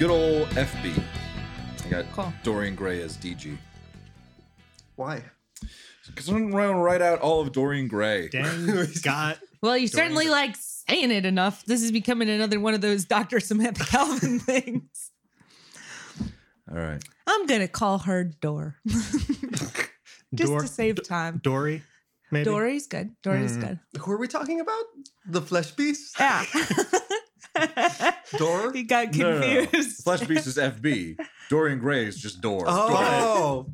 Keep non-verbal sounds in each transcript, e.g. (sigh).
good old FB. I got Cool. Dorian Gray as DG. Why? Because I'm going to write out all of Dorian Gray. Dang, (laughs) got Well, you Dorian certainly Gray. like saying it enough. This is becoming another one of those Dr. Samantha (laughs) Calvin things. All right. I'm gonna call her Dor. (laughs) Just Dor- to save time. Dory. Maybe. Dory's good. Dory's Mm. good. Who are we talking about? The flesh beast? Yeah. Door? he got No, no, no. confused. Flesh Beast is FB. Dorian Gray is just Dor. Oh.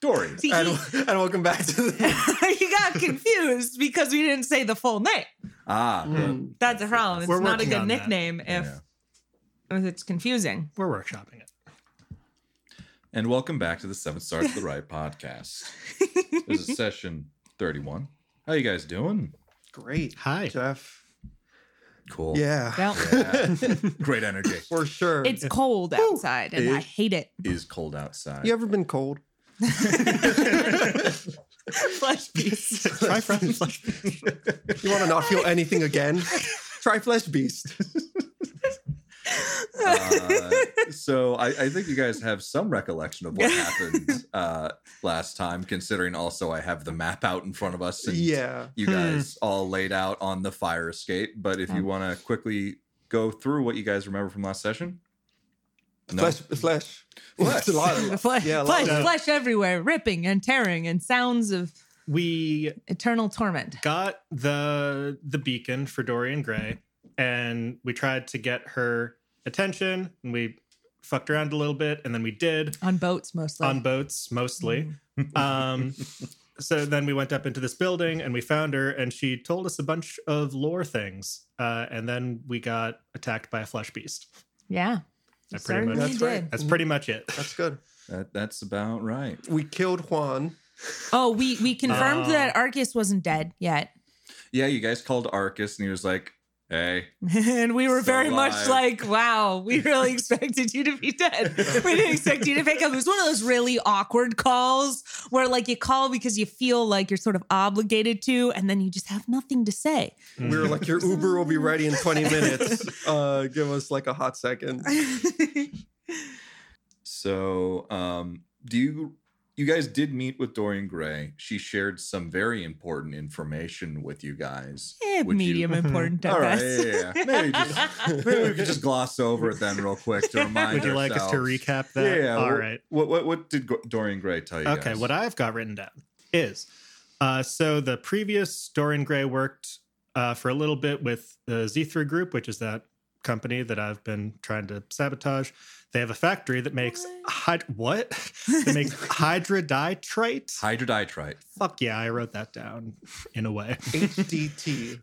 Dory. See, and, he, and welcome back to the. (laughs) he got confused because we didn't say the full name. Ah. Mm. That's a problem. It's We're not a good on that. nickname if, Yeah. if it's confusing. We're workshopping it. And welcome back to the Seven Stars to the Right (laughs) podcast. This is session 31. How you guys doing? Great. Hi. Jeff. Cool. Yeah. Well, Yeah. (laughs) Great energy. For sure. it's cold outside and I hate it. Is cold outside. you ever been cold? (laughs) Flesh beast. Try fresh flesh. You want to not feel anything again? (laughs) Try Flesh Beast. Uh, (laughs) so I, I think you guys have some recollection of what happened (laughs) uh, last time, considering also I have the map out in front of us and Yeah. you guys all laid out on the fire escape. But if you want to quickly go through what you guys remember from last session, no? Flesh. Flesh. Flesh. (laughs) A lot of- flesh, Yeah, a lot flesh, of- flesh everywhere, ripping and tearing, and sounds of We eternal torment. got the the beacon for Dorian Gray, and we tried to get her attention, and we fucked around a little bit, and then we did On boats mostly. on boats mostly. (laughs) um, so then we went up into this building and we found her, and she told us a bunch of lore things, uh, and then we got attacked by a flesh beast. yeah. That pretty much- That's right. That's pretty much it. That's good. That, that's about right. We killed Juan. Oh, we we confirmed Oh. that Arcus wasn't dead yet. Yeah, you guys called Arcus and he was like, hey, and we were Still very much like, wow, we really (laughs) expected you to be dead. We didn't expect you to pick up. It was one of those really awkward calls where like you call because you feel like you're sort of obligated to, and then you just have nothing to say. We were like, your Uber will be ready in 20 (laughs) minutes. Uh, give us like a hot second. (laughs) So, um, do you you guys did meet with Dorian Gray? She shared some very important information with you guys. Eh, Would you- medium important, I All right, guess. yeah, yeah, yeah. Maybe just (laughs) maybe we could just gloss over it then real quick to remind. Would you like us to recap that? Yeah. All what, right. What, what what did Dorian Gray tell you? Okay, guys? what I've got written down is uh, so the previous Dorian Gray worked uh, for a little bit with the Zethra Group, which is that company that I've been trying to sabotage. They have a factory that makes hyd- what? (laughs) they make (laughs) hydroditrite. hydroditrite. Fuck yeah, I wrote that down in a way. HDT.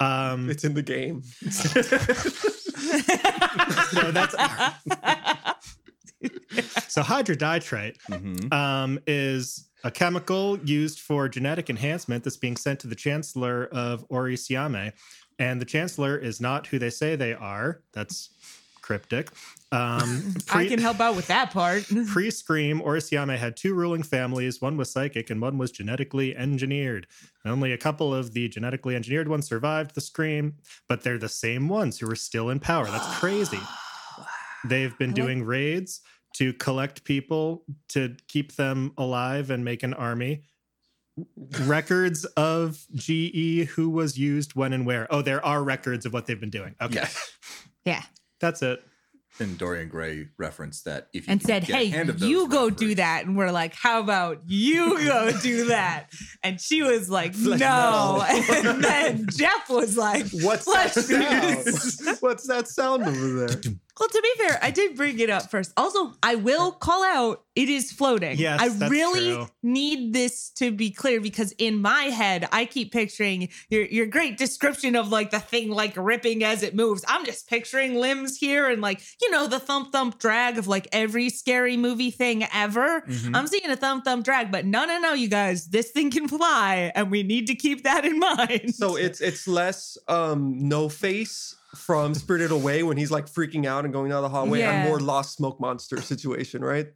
Um, It's in the game. (laughs) so that's so hydroditrite Mhm. um, is a chemical used for genetic enhancement that's being sent to the Chancellor of Orisiame. And the Chancellor is not who they say they are. That's cryptic. Um, (laughs) I can help out with that part. (laughs) (laughs) Pre Scream, Orisiame had two ruling families. One was psychic and one was genetically engineered. And only a couple of the genetically engineered ones survived the Scream, but they're the same ones who are still in power. That's (gasps) crazy. They've been doing raids to collect people to keep them alive and make an army. Records of GE, who was used when and where. Oh, there are records of what they've been doing. Okay. Yeah. yeah. That's it. And Dorian Gray referenced that if you and said, "Hey, hand of those you go do that." And we're like, "How about you go do (laughs) that?" And she was like, Flesh "No." metal. (laughs) and then Jeff was like, What's that sound? (laughs) What's that sound over there? Well, to be fair, I did bring it up first. Also, I will call out it is floating. Yes, I that's really true. need this to be clear because in my head, I keep picturing your your great description of like the thing like ripping as it moves. I'm just picturing limbs here and like, you know, the thump thump drag of like every scary movie thing ever. Mhm. I'm seeing a thump thump drag, but no, no, no, you guys, this thing can fly, and we need to keep that in (laughs) mind. So it's it's less um no face from Spirited Away when he's like freaking out and going down the hallway Yeah. and more Lost Smoke Monster situation, right?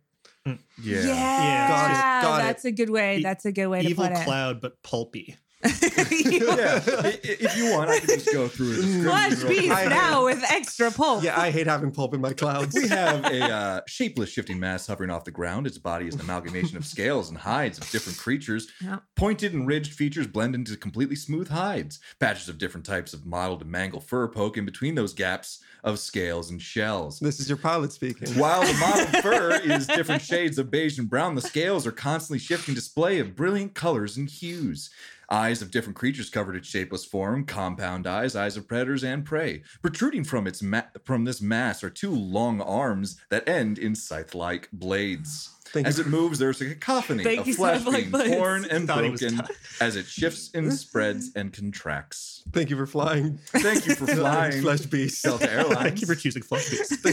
Mm, yeah. yeah, Got it, got it. that's a good way. That's a good way to Evil put it. Evil cloud, but pulpy. (laughs) yeah, i- (laughs) i- if you want, I can just go through the Flesh description real beast quick. I- now with extra pulp. Yeah, I hate having pulp in my clouds. We have a uh, shapeless shifting mass hovering off the ground. Its body is an amalgamation of scales and hides of different creatures. Yep. Pointed and ridged features blend into completely smooth hides. Patches of different types of mottled and mangled fur poke in between those gaps of scales and shells. This is your pilot speaking. While the mottled (laughs) fur is different shades of beige and brown, the scales are constantly shifting display of brilliant colors and hues. Eyes of different creatures covered its shapeless form, compound eyes, eyes of predators and prey. Protruding from its ma- from this mass are two long arms that end in scythe-like blades. Thank as you. it moves, there's a cacophony Thank of you, flesh Scythe-like being blades. torn and Thought he was broken done. as it shifts and (laughs) spreads and contracts. Thank you for flying. Thank you for (laughs) flying, Flesh beast. Delta (laughs) Airlines. Thank you for choosing Flesh Beast.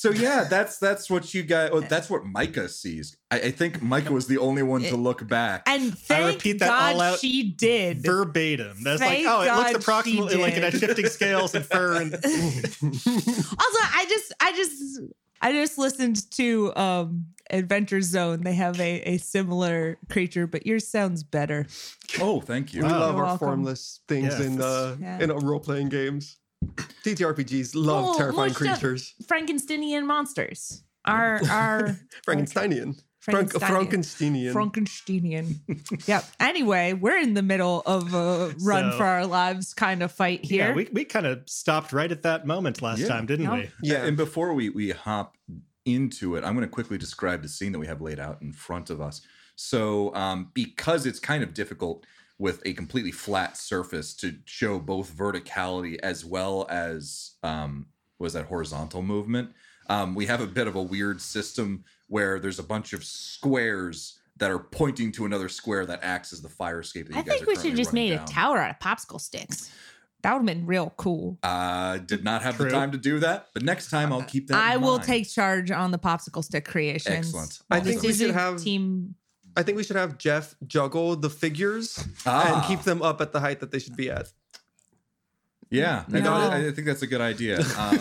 So (laughs) yeah, that's that's what you guys. Oh, that's what Micah sees. I, I think Micah was the only one to look back. And thank repeat that God all out she did. Verbatim. That's Thank like, oh, it God looks she approximately like it has shifting scales and fur and (laughs) (laughs) also, I just, I just, I just listened to um Adventure Zone. They have a a similar creature, but yours sounds better. oh, thank you. We Wow. love You're our welcome. formless things Yeah. in uh, Yeah. in role playing games. TTRPGs love Well, terrifying creatures. Frankensteinian monsters. Our (laughs) our Frankensteinian. Frank- Frankensteinian. Frankensteinian. Frankensteinian. (laughs) yep. Anyway, we're in the middle of a run So- for our lives kind of fight here. yeah, we, we kind of stopped right at that moment last Yeah. time, didn't Yeah. we? yeah. And before we we hop into it, I'm going to quickly describe the scene that we have laid out in front of us. So, um, because it's kind of difficult with a completely flat surface to show both verticality as well as um, was that horizontal movement, um, we have a bit of a weird system where there's a bunch of squares that are pointing to another square that acts as the fire escape. That you I guys think are we should currently just made down. a tower out of popsicle sticks. That would have been real cool. Uh, did not have True. the time to do that, but next time I'll keep that. I in will mind. take charge on the popsicle stick creations. Excellent. I This think we should have- team. I think we should have Jeff juggle the figures Ah. and keep them up at the height that they should be at. Yeah, I, No. I, I think that's a good idea. (laughs) Um,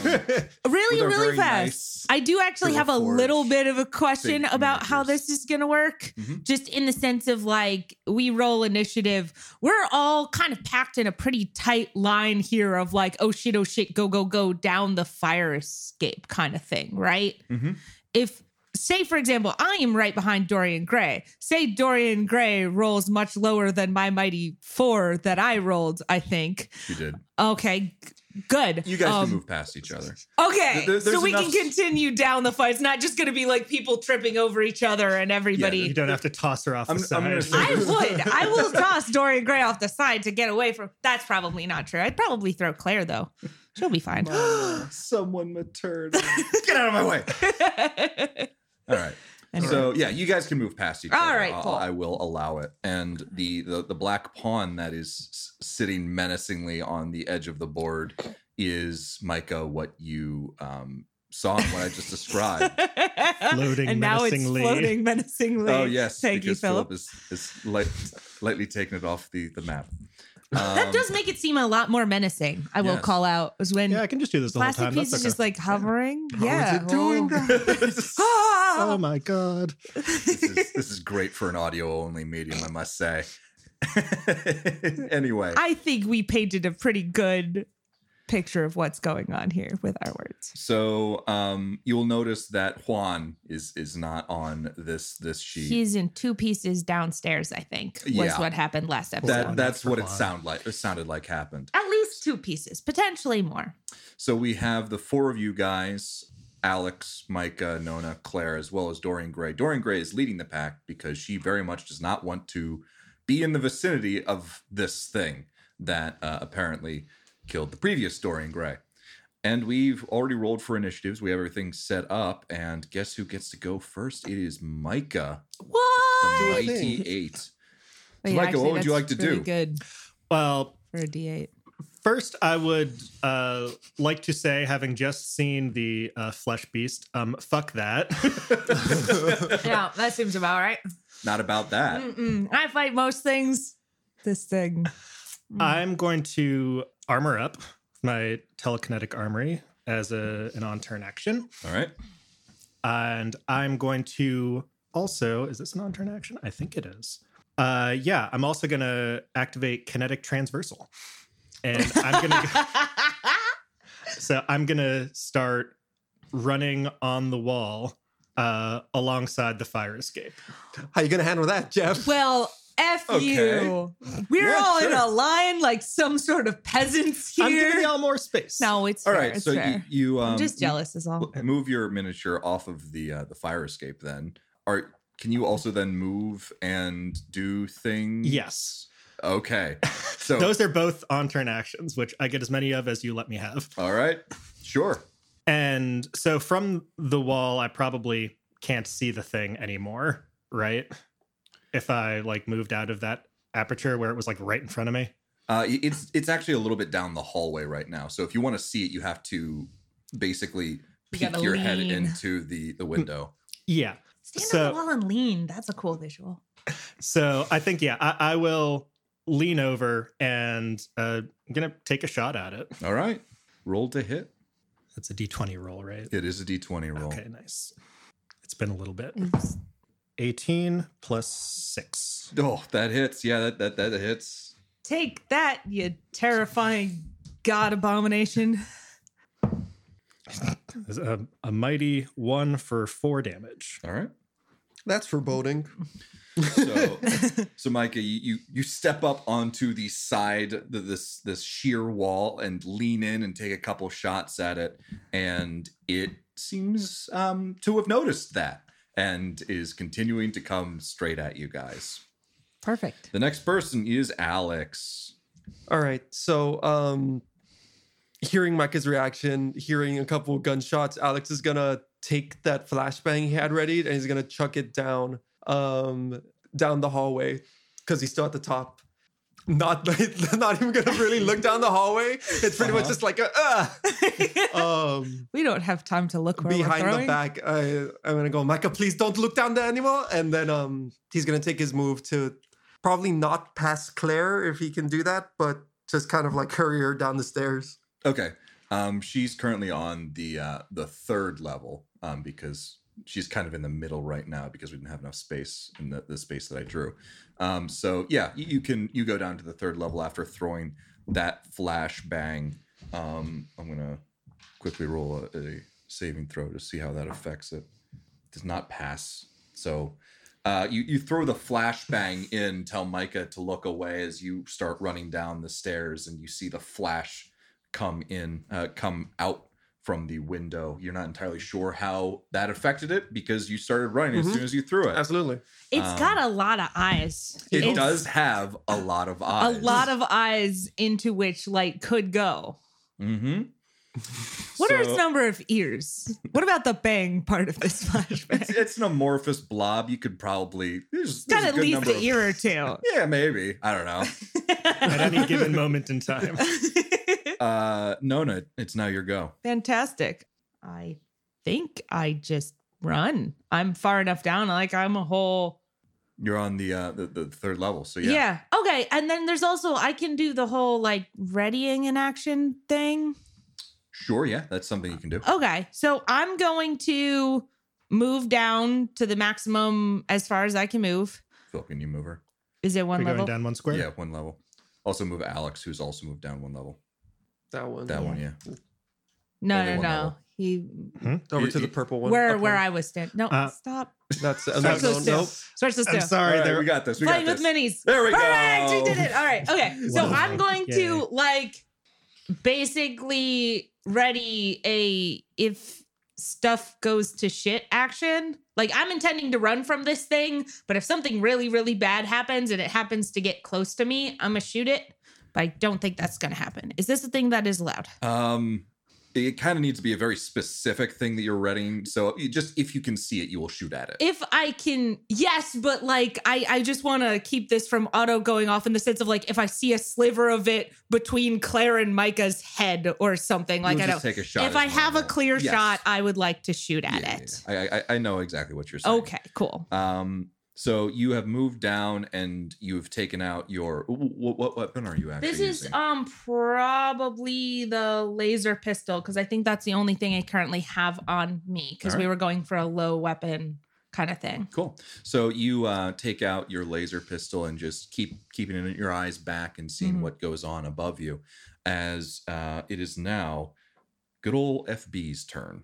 Really, really fast. nice I do actually have a little bit of a question about how this is going to work. Mhm. Just in the sense of like, we roll initiative. We're all kind of packed in a pretty tight line here of like, oh shit, oh shit, go, go, go down the fire escape kind of thing, right? Mhm. If, say, for example, I am right behind Dorian Gray. Say Dorian Gray rolls much lower than my mighty four that I rolled, I think. you did. Okay, good. You guys Um, can move past each other. Okay, There- so there's we can continue down the fight. It's not just going to be like people tripping over each other and everybody You don't have to toss her off the I'm- side. I'm I would. I will (laughs) toss Dorian Gray off the side to get away from. That's probably not true. I'd probably throw Claire though. She'll be fine. (gasps) (gasps) Someone maternal. (laughs) Get out of my way. (laughs) All right. Anyway. So yeah, you guys can move past each All other. right, I'll- cool. I will allow it. And the, the the black pawn that is sitting menacingly on the edge of the board is Micah. What you um, saw and what I just described. (laughs) Floating and now menacingly. it's floating menacingly. oh yes, thank you, because Philip. is is light, lightly taking it off the the map. That Um, does make it seem a lot more menacing. I will Yes. call out is when yeah, I can just do this the whole plastic time. piece That's is okay. just like hovering. How is yeah, it doing oh. that? (laughs) Ah! oh my god. this is this is great for an audio only medium, I must say. (laughs) anyway, I think we painted a pretty good picture of what's going on here with our words. so um, you'll notice that Juan is is not on this this sheet. He's in two pieces downstairs, I think, was Yeah. what happened last episode. that that's for what it Juan. sound like. It sounded like happened. At least two pieces, potentially more. So we have the four of you guys. Alex, Micah, Nona, Claire, as well as Dorian Gray. Dorian Gray is leading the pack because she very much does not want to be in the vicinity of this thing that uh, apparently killed the previous Dorian Gray. And we've already rolled for initiatives. We have everything set up. And guess who gets to go first? It is Micah, What? a mighty thing. eight. Wait, Micah, actually, what would you like to really do? Good Well, for a D8. First, I would uh, like to say, having just seen the uh, Flesh Beast, um, fuck that. (laughs) yeah, that seems about right. Not about that. Mm-mm. I fight most things. This thing. I'm going to armor up my telekinetic armory as a, an on turn action. All right. And I'm going to also, is this an on turn action? I think it is. Uh, yeah, I'm also gonna activate kinetic transversal, and I'm gonna. (laughs) so I'm gonna start running on the wall uh, alongside the fire escape. How you gonna handle that, Jeff? well, F Okay. you. We're Yeah, all in a line like some sort of peasants here. I'm giving y'all more space. No, it's All fair. right, it's so you, fair. you um, I'm just jealous, is all. move your miniature off of the uh, the fire escape. Then, are can you also then move and do things? Yes, Okay. (laughs) So those are both on turn actions, which I get as many of as you let me have. all right, sure. And so from the wall, I probably can't see the thing anymore, right? If I like moved out of that aperture where it was like right in front of me. Uh, it's it's actually a little bit down the hallway right now. So if you want to see it, you have to basically peek gotta your head into the the window. Yeah. Stand so- on the wall and lean. That's a cool visual. So I think, yeah, I, I will lean over and uh, I'm going to take a shot at it. All right, roll to hit. That's a d20 roll, right? It is a d twenty roll. Okay, nice. It's been a little bit. Oops. 18 plus 6. Oh, that hits. Yeah, that that that hits. Take that, you terrifying god abomination. It's (laughs) A, a mighty 1 for 4 damage. All right. That's foreboding. So, (laughs) so Micah, you, you you step up onto the side, the, this this sheer wall, and lean in and take a couple shots at it, and it seems um, to have noticed that and is continuing to come straight at you guys. Perfect. The next person is Alex. All right. So, um, hearing Micah's reaction, hearing a couple of gunshots, Alex is gonna take that flashbang he had ready and he's gonna chuck it down, um, down the hallway because he's still at the top. Not, (laughs) not even gonna really look down the hallway. It's pretty much Uh-huh. just like a, uh, (laughs) um, we don't have time to look where behind we're the back. I, I'm gonna go, Micah. Please don't look down there anymore. And then um, he's gonna take his move to probably not pass Claire if he can do that, but just kind of like hurry her down the stairs. Okay. Um, she's currently on the uh, the third level um, because she's kind of in the middle right now because we didn't have enough space in the, the space that I drew. Um, so yeah, you, you can you go down to the third level after throwing that flash bang. Um, I'm gonna quickly roll a, a saving throw to see how that affects it. Does not pass. So uh, you you throw the flashbang in, tell Micah to look away as you start running down the stairs, and you see the flash come in, uh, come out from the window. You're not entirely sure how that affected it because you started running as Mhm. soon as you threw it. Absolutely. It's Um, got a lot of eyes. It It's does have a lot of eyes. a lot of eyes into which light could go. Mm-hmm. What are its number of ears? What about the bang part of this (laughs) It's, flashback? it's an amorphous blob. You could probably there's, Got there's a at good least number an of- ear or two. (laughs) Yeah, maybe. I don't know. (laughs) At any given moment in time. Uh, Nona, it's now your go. Fantastic. I think I just run. I'm far enough down. Like I'm a whole. You're on the uh the, the third level, so Yeah. yeah. Okay. And then there's also I can do the whole like readying an action thing. Sure, yeah, that's something you can do. Okay. So I'm going to move down to the maximum as far as I can move. Phil, can you move her? Is it one We're going level? down one square. Yeah, one level. Also move Alex, who's also moved down one level. That one. That one, yeah. No, Only no, no. level. He Over You- to the purple one. where up where. I was standing. No, Uh, stop. That's uh, Starts no, so no, still. nope. Starts so I'm sorry. All right, there, we got this. We Playing got with minis. There we Perfect. go. You did it. All right. Okay. So Wow. I'm going Yay. to like basically ready a if stuff goes to shit action. Like I'm intending to run from this thing, but if something really, really bad happens and it happens to get close to me, I'm gonna shoot it. But I don't think that's gonna happen. Is this a thing that is allowed? Um, it kind of needs to be a very specific thing that you're reading. So just if you can see it, you will shoot at it. If I can, yes, but like I, I just want to keep this from auto going off in the sense of like if I see a sliver of it between Claire and Micah's head or something, like You'll I don't. take a shot. If I have a clear Yes. shot, I would like to shoot at Yeah, it. yeah, yeah. I, I I know exactly what you're saying. Okay, cool. Um. So you have moved down and you've taken out your what, what weapon are you actually This is using? um probably the laser pistol because I think that's the only thing I currently have on me because we were going for a low weapon kind of thing. Cool. So you uh, take out your laser pistol and just keep keeping it- your eyes back and seeing Mhm. what goes on above you, as uh, it is now good old FB's turn.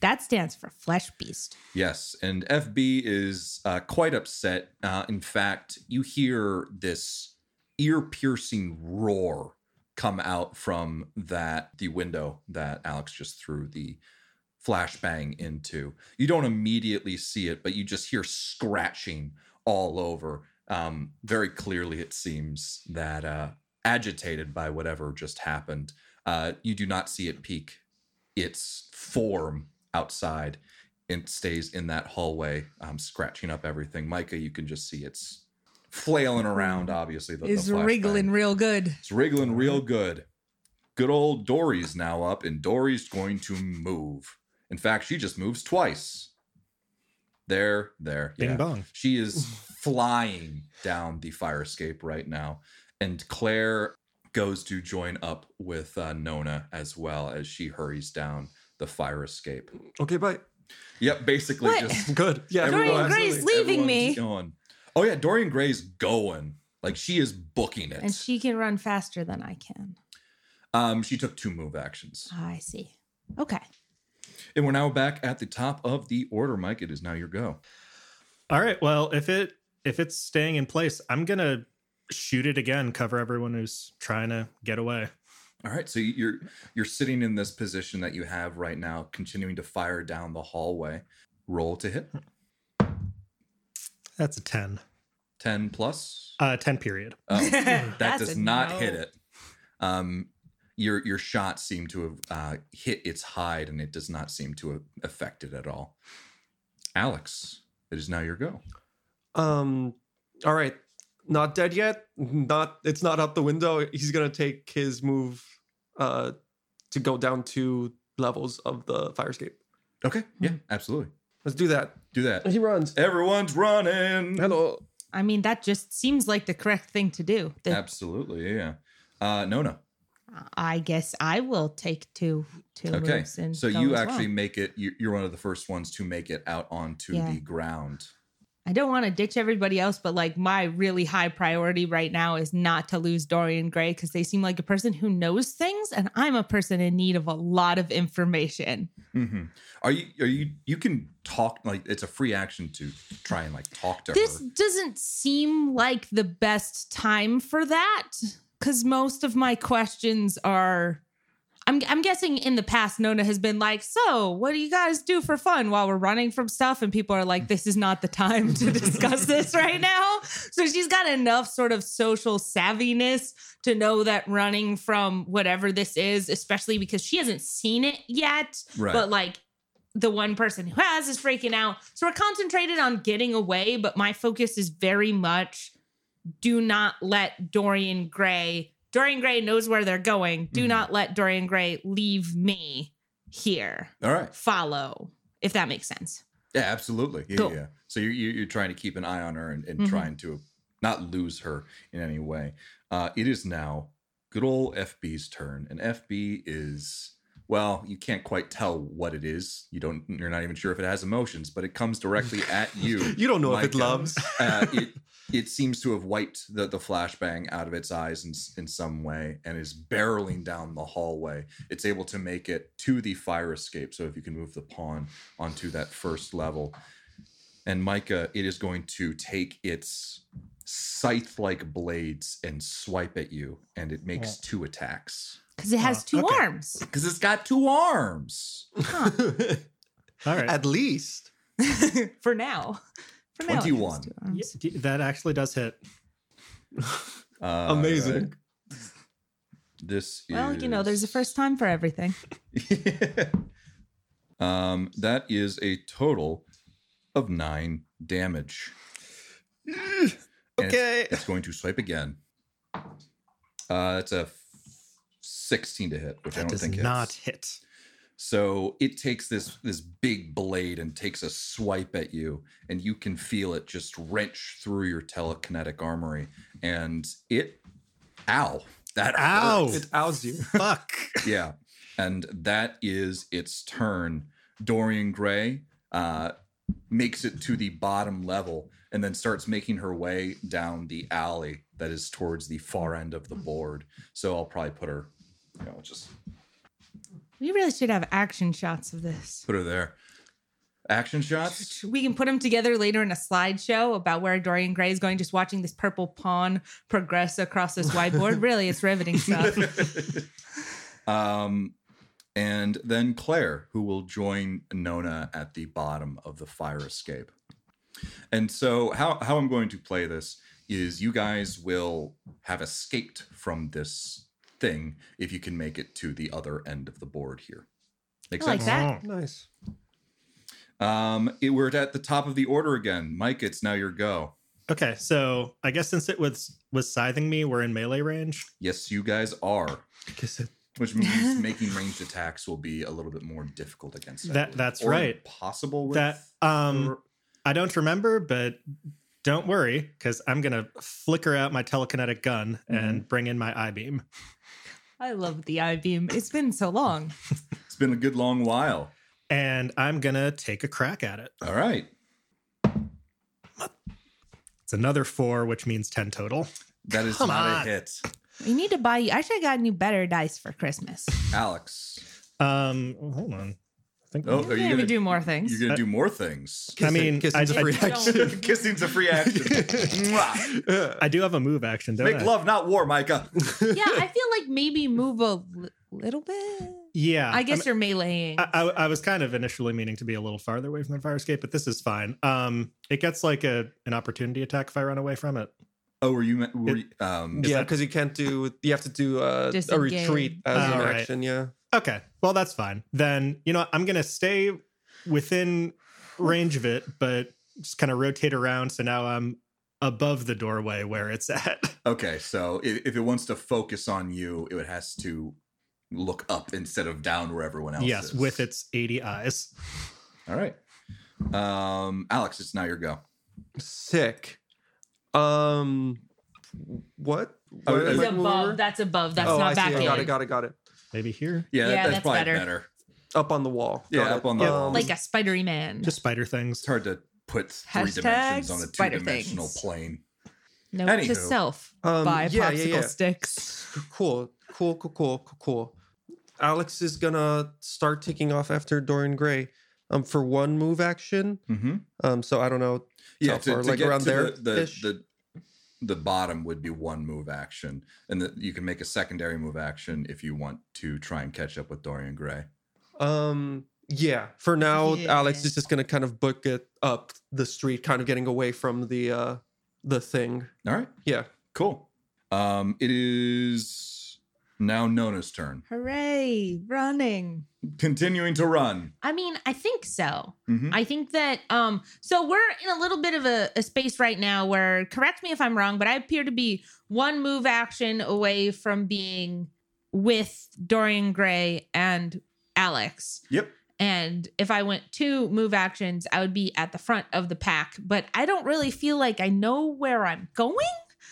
That stands for flesh beast. Yes, and FB is uh, quite upset. Uh, in fact, you hear this ear-piercing roar come out from that the window that Alex just threw the flashbang into. You don't immediately see it, but you just hear scratching all over. Um, very clearly, it seems that uh, agitated by whatever just happened. Uh, you do not see it peak its form outside and stays in that hallway, um, scratching up everything. Micah, you can just see it's flailing around. Obviously, the, the Is flashbang. wriggling real good. It's wriggling real good. Good old Dory's now up, and Dory's going to move. In fact, she just moves twice. There, there. Bing yeah. bong. She is flying down the fire escape right now. And Claire goes to join up with uh, Nona as well as she hurries down the fire escape. Okay, bye. Yep, basically What? just (laughs) Good. Yeah. Dorian everyone- Gray's leaving me. Going. Oh yeah, Dorian Gray's going. Like she is booking it. And she can run faster than I can. um, she took two move actions. I see. Okay. And we're now back at the top of the order, Mike. It is now your go. All right. Well, if it if it's staying in place, I'm gonna shoot it again. Cover everyone who's trying to get away. All right, so you're you're sitting in this position that you have right now, continuing to fire down the hallway. Roll to hit. That's a ten. Ten plus. Uh, ten period. Oh, that (laughs) does not no. hit it. Um, your your shot seemed to have uh, hit its hide, and it does not seem to have affected at all. Alex, it is now your go. Um. All right. Not dead yet. Not. It's not out the window. He's gonna take his move, uh, to go down two levels of the fire escape. Okay, yeah, absolutely. Let's do that. Do that. He runs. Everyone's running. Hello. I mean, that just seems like the correct thing to do. The- Absolutely, yeah. Uh, Nona. I guess I will take two two Okay, moves and so go you as actually well. make it. you- You're one of the first ones to make it out onto Yeah. the ground. I don't want to ditch everybody else, but like my really high priority right now is not to lose Dorian Gray because they seem like a person who knows things, and I'm a person in need of a lot of information. hmm Are you? Are you? You can talk like it's a free action to try and like talk to This her. doesn't seem like the best time for that because most of my questions are. I'm, I'm guessing in the past, Nona has been like, So, what do you guys do for fun while we're running from stuff? And people are like, This is not the time to discuss (laughs) this right now. So, she's got enough sort of social savviness to know that running from whatever this is, especially because she hasn't seen it yet, Right. but like the one person who has is freaking out. So we're concentrated on getting away, but my focus is very much do not let Dorian Gray. Dorian Gray knows where they're going. Do Mhm. not let Dorian Gray leave me here. All right. Follow, if that makes sense. Yeah, absolutely. Yeah, Cool. yeah. So you're you're you're trying to keep an eye on her and, and Mhm. trying to not lose her in any way. Uh, it is now good old FB's turn, and FB is well, you can't quite tell what it is. You don't. You're not even sure if it has emotions, but it comes directly (laughs) at you. You don't know if it loves. uh, it (laughs) it seems to have wiped the, the flashbang out of its eyes in, in some way and is barreling down the hallway. It's able to make it to the fire escape. So if you can move the pawn onto that first level. And Micah, it is going to take its scythe like blades and swipe at you, and it makes two attacks. Because it has Oh, two okay. arms. Because it's got two arms. (laughs) All right. At least. (laughs) For now. For now. 21. two Yeah, that actually does hit. (laughs) Uh, Amazing. right. This Well, you know, there's a first time for everything. um, that is a total of nine damage. And it's- Okay. It's, going to swipe again. Uh, it's a f- 16 to hit, which I don't does think not hits. hit. So it takes this this big blade and takes a swipe at you, and you can feel it just wrench through your telekinetic armory, and it, ow, that Ow. hurt. It ows you. (laughs) Fuck. yeah and that is its turn dorian gray uh makes it to the bottom level and then starts making her way down the alley that is towards the far end of the board. So I'll probably put her, you know, just We really should have action shots of this. put her there. Action shots. We can put them together later in a slideshow about where Dorian Gray is going, just watching this purple pawn progress across this whiteboard. (laughs) really, it's riveting stuff. (laughs) um, and then Claire, who will join Nona at the bottom of the fire escape. And so, how, how I'm going to play this is you guys will have escaped from this thing if you can make it to the other end of the board here. Make I like sense? that. Nice. Um, it, we're at the top of the order again. Mike, it's now your go. Okay, so I guess since it was was scything me, we're in melee range. Yes, you guys are, Guess it. which means (laughs) making ranged attacks will be a little bit more difficult against That- you. that's Or right. Possible with That um I don't remember, but don't worry, because I'm gonna flicker out my telekinetic gun and bring in my I beam. I love the I beam. It's been so long. (laughs) It's been a good long while. And I'm gonna take a crack at it. All right. It's another four, which means 10 total. That is Come not on. a hit. We need to buy you. I should have gotten you better dice for Christmas. Alex. Um hold on. I think Oh, We're you gonna gonna do more things. You're gonna do more things. I mean, kiss I- is free I action. (laughs) Kissing's a free action. (laughs) I do have a move action, don't Make I? love, not war, Micah. (laughs) yeah, I feel like maybe move a little bit. Yeah. I guess mean, you're meleeing. I, I, I was kind of initially meaning to be a little farther away from the fire escape, but this is fine. Um, it gets like a an opportunity attack if I run away from it. Oh, were you? Were you um, yeah, because you can't do. You have to do uh, a retreat as Oh, an right. action. Yeah. Okay, well that's fine. Then you know I'm gonna stay within range of it, but just kind of rotate around. So now I'm above the doorway where it's at. (laughs) Okay, so if, if it wants to focus on you, it has to look up instead of down where everyone else yes, is. with its 80 eyes. All right. Um, Alex, it's now your go. Sick. Um, what? Oh, Where is am It's I moving above. That's above. That's oh, not I back see. in. I got it. Got it. Got it. Maybe here, Yeah, Yeah, that, that's, that's probably better. better. Up on the wall. Yeah, Got up it. on the Um, wall. Like a spidery man. just spider things. It's hard to put three Hashtag dimensions on a spider two-dimensional things. plane. Note Anywho. to self: Um, buy yeah, popsicle yeah, yeah. sticks. Cool. Cool. Cool. Cool. Cool. Cool. Alex is gonna start taking off after Dorian Gray. Um, for one move action. Mm-hmm. Um, so I don't know. Yeah, How to, far? to Like get around to there The, the, the the bottom would be one move action, and that you can make a secondary move action if you want to try and catch up with Dorian Gray. Um, yeah. For now, Alex is just gonna kind of book it up the street, kind of getting away from the uh the thing. All right, Yeah. cool. Um, it is now Nona's turn. Hooray! Running. Continuing to run. I mean, I think so. Mhm. I think that um so we're in a little bit of a, a space right now where correct me if I'm wrong, but I appear to be one move action away from being with Dorian Gray and Alex. Yep. And if I went two move actions, I would be at the front of the pack. But I don't really feel like I know where I'm going.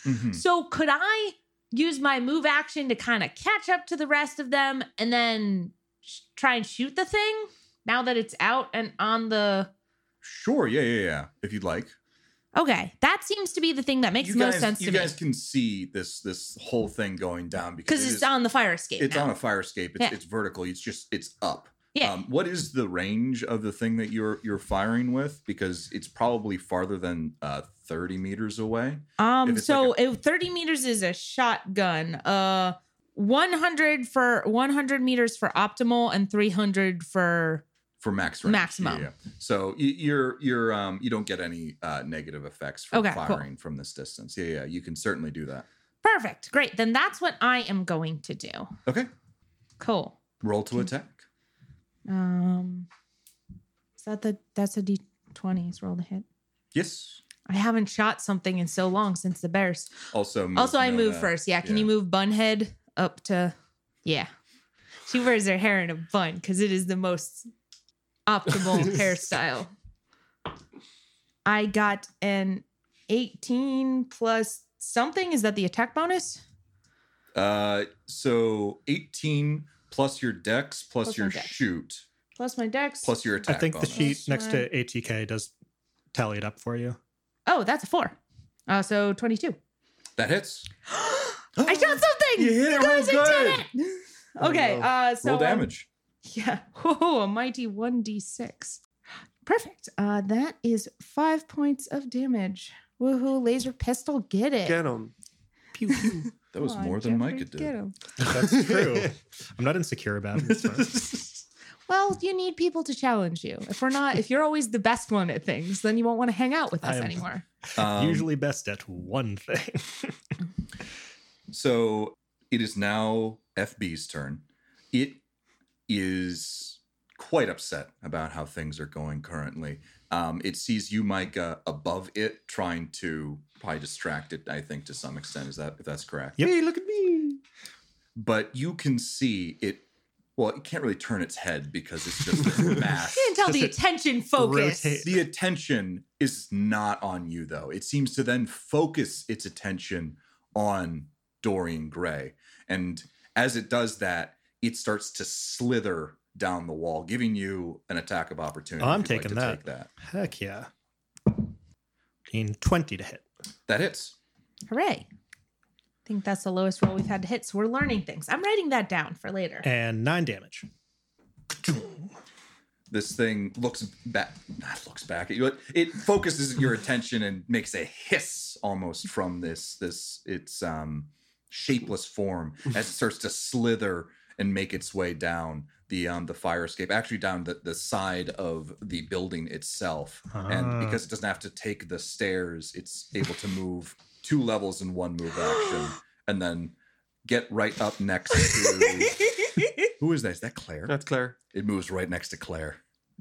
Mhm. So could I use my move action to kind of catch up to the rest of them and then sh- try and shoot the thing now that it's out and on the Sure. Yeah, yeah, yeah. If you'd like. Okay, that seems to be the thing that makes you guys, most sense you to me guys can see this this whole thing going down because because it it's is- on the fire escape. it's now. on a fire escape. It's, Yeah. it's vertical. It's just it's up. Yeah. Um, what is the range of the thing that you're you're firing with? Because it's probably farther than uh, thirty meters away. Um, so like if 30 meters is a shotgun. Uh, 100 for 100 meters for optimal and 300 for For max range. Maximum. Yeah, yeah. So you, you're you're um you don't get any uh, negative effects from Okay, cool. firing from this distance. Yeah, yeah. You can certainly do that. perfect. Great. Then that's what I am going to do. Okay. Cool. Roll to attack. Um, is that the that's a d20? Is rolled a hit. Yes. I haven't shot something in so long since the bears. Also. move Also, I Nona- move first. Yeah. Can you move Bunhead up to? Yeah. She wears her hair in a bun because it is the most optimal (laughs) hairstyle. I got an 18 plus something. Is that the attack bonus? Uh, so 18 plus your dex plus, Plus your dex. shoot plus my dex. plus your attack. I attack. think the sheet That's next to ATK does tally it up for you. Oh, that's a four. Uh, so 22. that hits. (gasps) I shot (gasps) something. You hit it guys, real good. did it. (laughs) Okay. no. Uh, so Roll um, damage. yeah. (laughs) Oh, a mighty 1d6. Perfect. Uh, that is five points of damage. Woohoo! Laser pistol, get it. Get him. (laughs) Pew pew. That was Come on, more than Jeffrey, Micah did. Get him. That's true. (laughs) I'm not insecure about it. (laughs) Well, you need people to challenge you. If we're not, if you're always the best one at things, then you won't want to hang out with us I am- anymore. Um, Usually best at one thing. (laughs) So it is now FB's turn. It is quite upset about how things are going currently. Um, it sees you, Micah, above it, trying to probably distract it. I think to some extent is that if that's correct. Yep. Hey, look at me. But you can see it. Well, it can't really turn its head because it's just this (laughs) mass. You can tell the attention focus. rotate? The attention is not on you, though. It seems to then focus its attention on Dorian Gray. And as it does that, it starts to slither down the wall, giving you an attack of opportunity. Oh, I'm if you'd like taking to that. Take that. Heck yeah. In 20 to hit. That hits. Hooray. I think that's the lowest roll we've had to hit. So we're learning things. I'm writing that down for later. And nine damage. This thing looks back, not looks back at you. It, it focuses your attention and makes a hiss almost from this this its um, shapeless form as it starts to slither and make its way down the um, the fire escape, actually down the, the side of the building itself. And Ah. because it doesn't have to take the stairs, it's able to move two levels in one move action, (gasps) and then get right up next to (laughs) who is that? Is that Claire? That's Claire. It moves right next to Claire.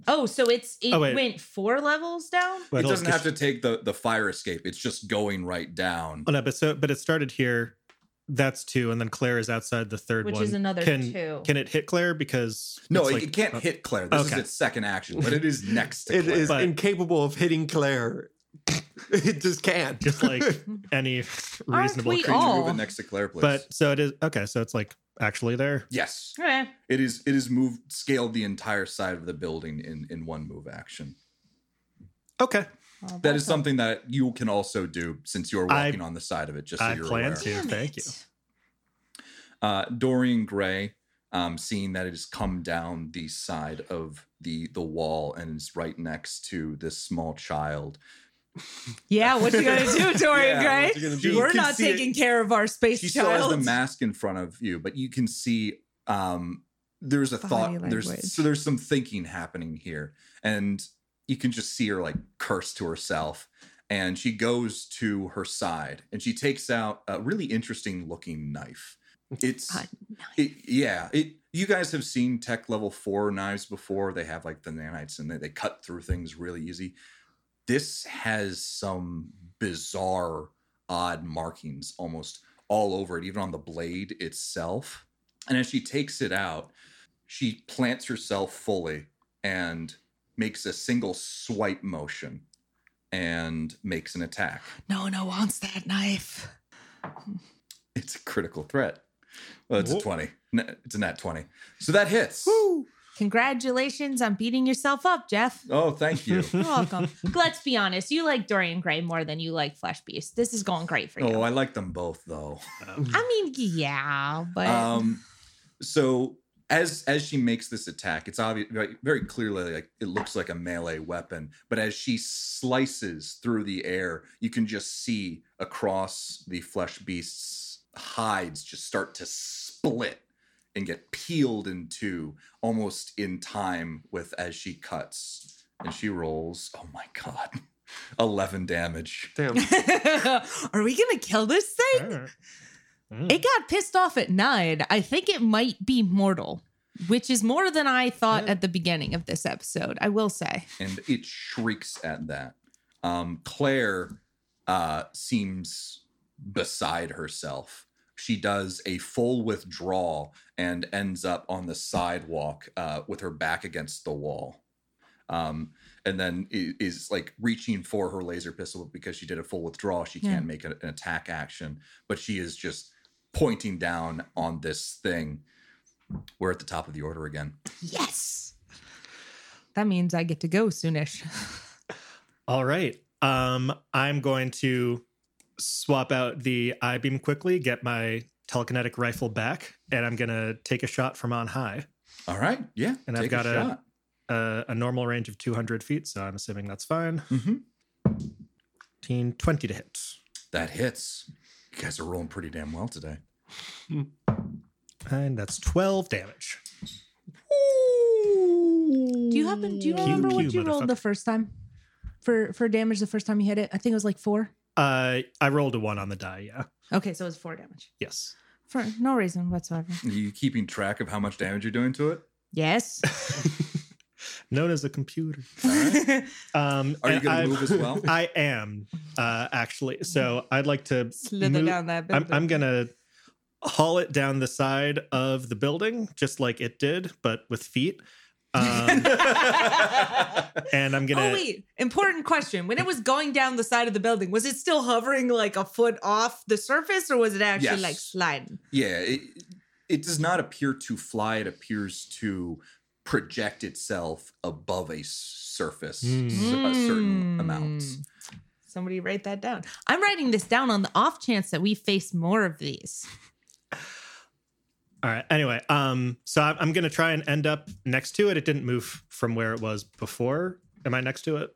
oh, so it's it Oh, went four levels down? But it doesn't have to take the the fire escape. It's just going right down. Oh, no, but so but it started here. That's two, and then Claire is outside the third Which one. is another can, two. Can it hit Claire? Because No, it, like- it can't uh, hit Claire. This is its second action, but it is (laughs) next to It Claire. is But- incapable of hitting Claire. (laughs) it just can't. just like (laughs) any reasonable we creature. all- Move it next to Claire, please. But so it is okay. So it's like actually there. yes, Okay. it is. It is moved, scaled the entire side of the building in in one move action. Okay, Well, That is something that you can also do since you're I- walking on the side of it. Just so I you're plan aware. to. Thank you. uh, Dorian Gray, um, seeing that it has come down the side of the the wall and is right next to this small child. (laughs) Yeah, what you gonna do, (laughs) Dorian Yeah, Gray? gonna do? do? We're not see it- taking care of our space She still has the mask in front of you, but you can see um, there's a Body thought. There's so there's some thinking happening here, and you can just see her like curse to herself. And she goes to her side and she takes out a really interesting looking knife. It's it, yeah, it. You guys have seen tech level four knives before. They have like the nanites and they, they cut through things really easy. This has some bizarre, odd markings almost all over it, even on the blade itself. And as she takes it out, she plants herself fully and makes a single swipe motion and makes an attack. No one wants that knife. It's a critical threat. Well, it's Whoa. a 20. It's a nat 20. So that hits. Woo. Congratulations on beating yourself up, Jeff. Oh, thank you. (laughs) You're welcome. Let's be honest, you like Dorian Gray more than you like Flesh Beast. This is going great for you. oh, I like them both though. (laughs) I mean, yeah, but Um so as as she makes this attack, it's obvious very, very clearly like it looks like a melee weapon, but as she slices through the air, you can just see across the flesh beast's hides just start to split and get peeled in two almost in time with as she cuts and she rolls oh my god (laughs) 11 damage Damn. (laughs) are we gonna kill this thing? Mm. It got pissed off at nine. I think it might be mortal, which is more than I thought Yeah. at the beginning of this episode. I will say. and it shrieks at that. Um, Claire uh, seems beside herself. She does a full withdrawal and ends up on the sidewalk uh, with her back against the wall. Um, and then is like reaching for her laser pistol because she did a full withdrawal. She Yeah. can't make an attack action, but she is just pointing down on this thing. We're at the top of the order again. Yes. that means I get to go soonish. (laughs) All right. Um, I'm going to swap out the I beam quickly, get my telekinetic rifle back, and I'm gonna take a shot from on high. All right. Yeah. And I've got a- shot. Uh, a normal range of 200 feet, so I'm assuming that's fine. Mhm. 20 to hit. That hits. You guys are rolling pretty damn well today. And that's 12 damage. Do you happen? Do you Pew, remember what you rolled the first time for for damage? The first time you hit it, I think it was like four. Uh, I rolled a one on the die, yeah. Okay, so it was four damage Yes. for no reason whatsoever. Are you keeping track of how much damage you're doing to it? Yes. (laughs) Known as a computer. Slither (laughs) Um, Are you going to move as well? (laughs) I am, uh, actually. So I'd like to move- down that. I'm. I'm gonna haul it down the side of the building, just like it did, but with feet. Um, (laughs) and I'm gonna. Oh wait! Important question. When it was going down the side of the building, was it still hovering like a foot off the surface, or was it actually Yes. like sliding? Yeah, it, it does not appear to fly. It appears to project itself above a surface, Hmm. s- a certain amount. Mm. Somebody write that down. I'm writing this down on the off chance that we face more of these. All right. Anyway, um, so I'm, I'm gonna try and end up next to it. It didn't move from where it was before. Am I next to it?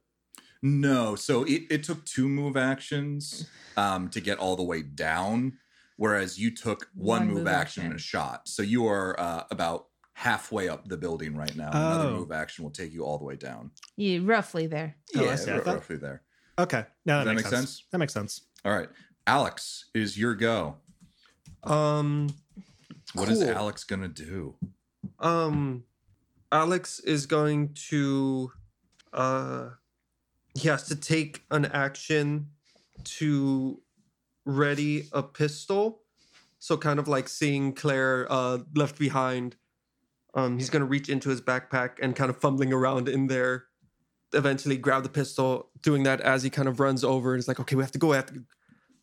No, so it, it took two move actions um, to get all the way down, whereas you took one, One move, move action and a shot. So you are uh, about halfway up the building right now. Another Oh. move action will take you all the way down. Yeah, roughly there. Oh, I yeah, see. I r- roughly there. Okay. Now that, Does that makes make sense. sense? That makes sense. All right, Alex is your go. Um, What is Cool. Alex gonna do? um, Alex is going to, uh, he has to take an action to ready a pistol. So kind of like seeing Claire uh, left behind. Um, he's gonna reach into his backpack and kind of fumbling around in there. Eventually, grab the pistol. Doing that as he kind of runs over and is like, "Okay, we have to go." We have to.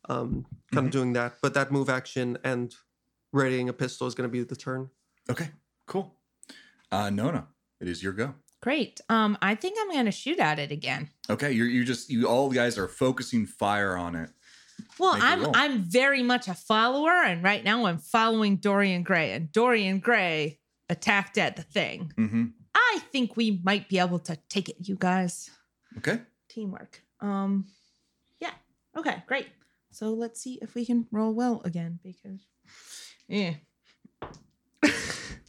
Um, kind Mhm. of doing that, but that move action and readying a pistol is gonna be the turn. Okay, cool. Uh, Nona, it is your go. Great. Um, I think I'm gonna shoot at it again. Okay, you're you just you all guys are focusing fire on it. Well, Make a I'm roll. I'm very much a follower, and right now I'm following Dorian Gray, and Dorian Gray attacked at the thing. Mm-hmm. I think we might be able to take it, you guys. Okay. Teamwork. Um, yeah. Okay, great. So let's see if we can roll well again because, yeah. (laughs)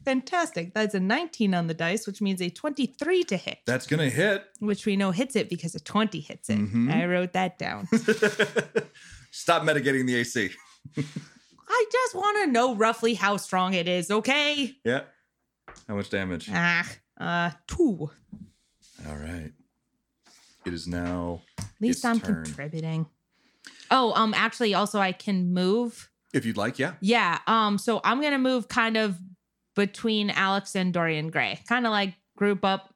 Fantastic. That's a 19 on the dice, which means a 23 to hit, That's gonna hit. which we know hits it because a 20 hits it. Mhm. I wrote that down. (laughs) Stop mitigating the AC. (laughs) I just want to know roughly how strong it is, okay? Yeah. How much damage? Ah, uh, two. All right. It is now. At least Its I'm turn. contributing. Oh, um, actually, also I can move. If you'd like, yeah. Yeah. Um. So I'm gonna move kind of between Alex and Dorian Gray. Kind of like group up,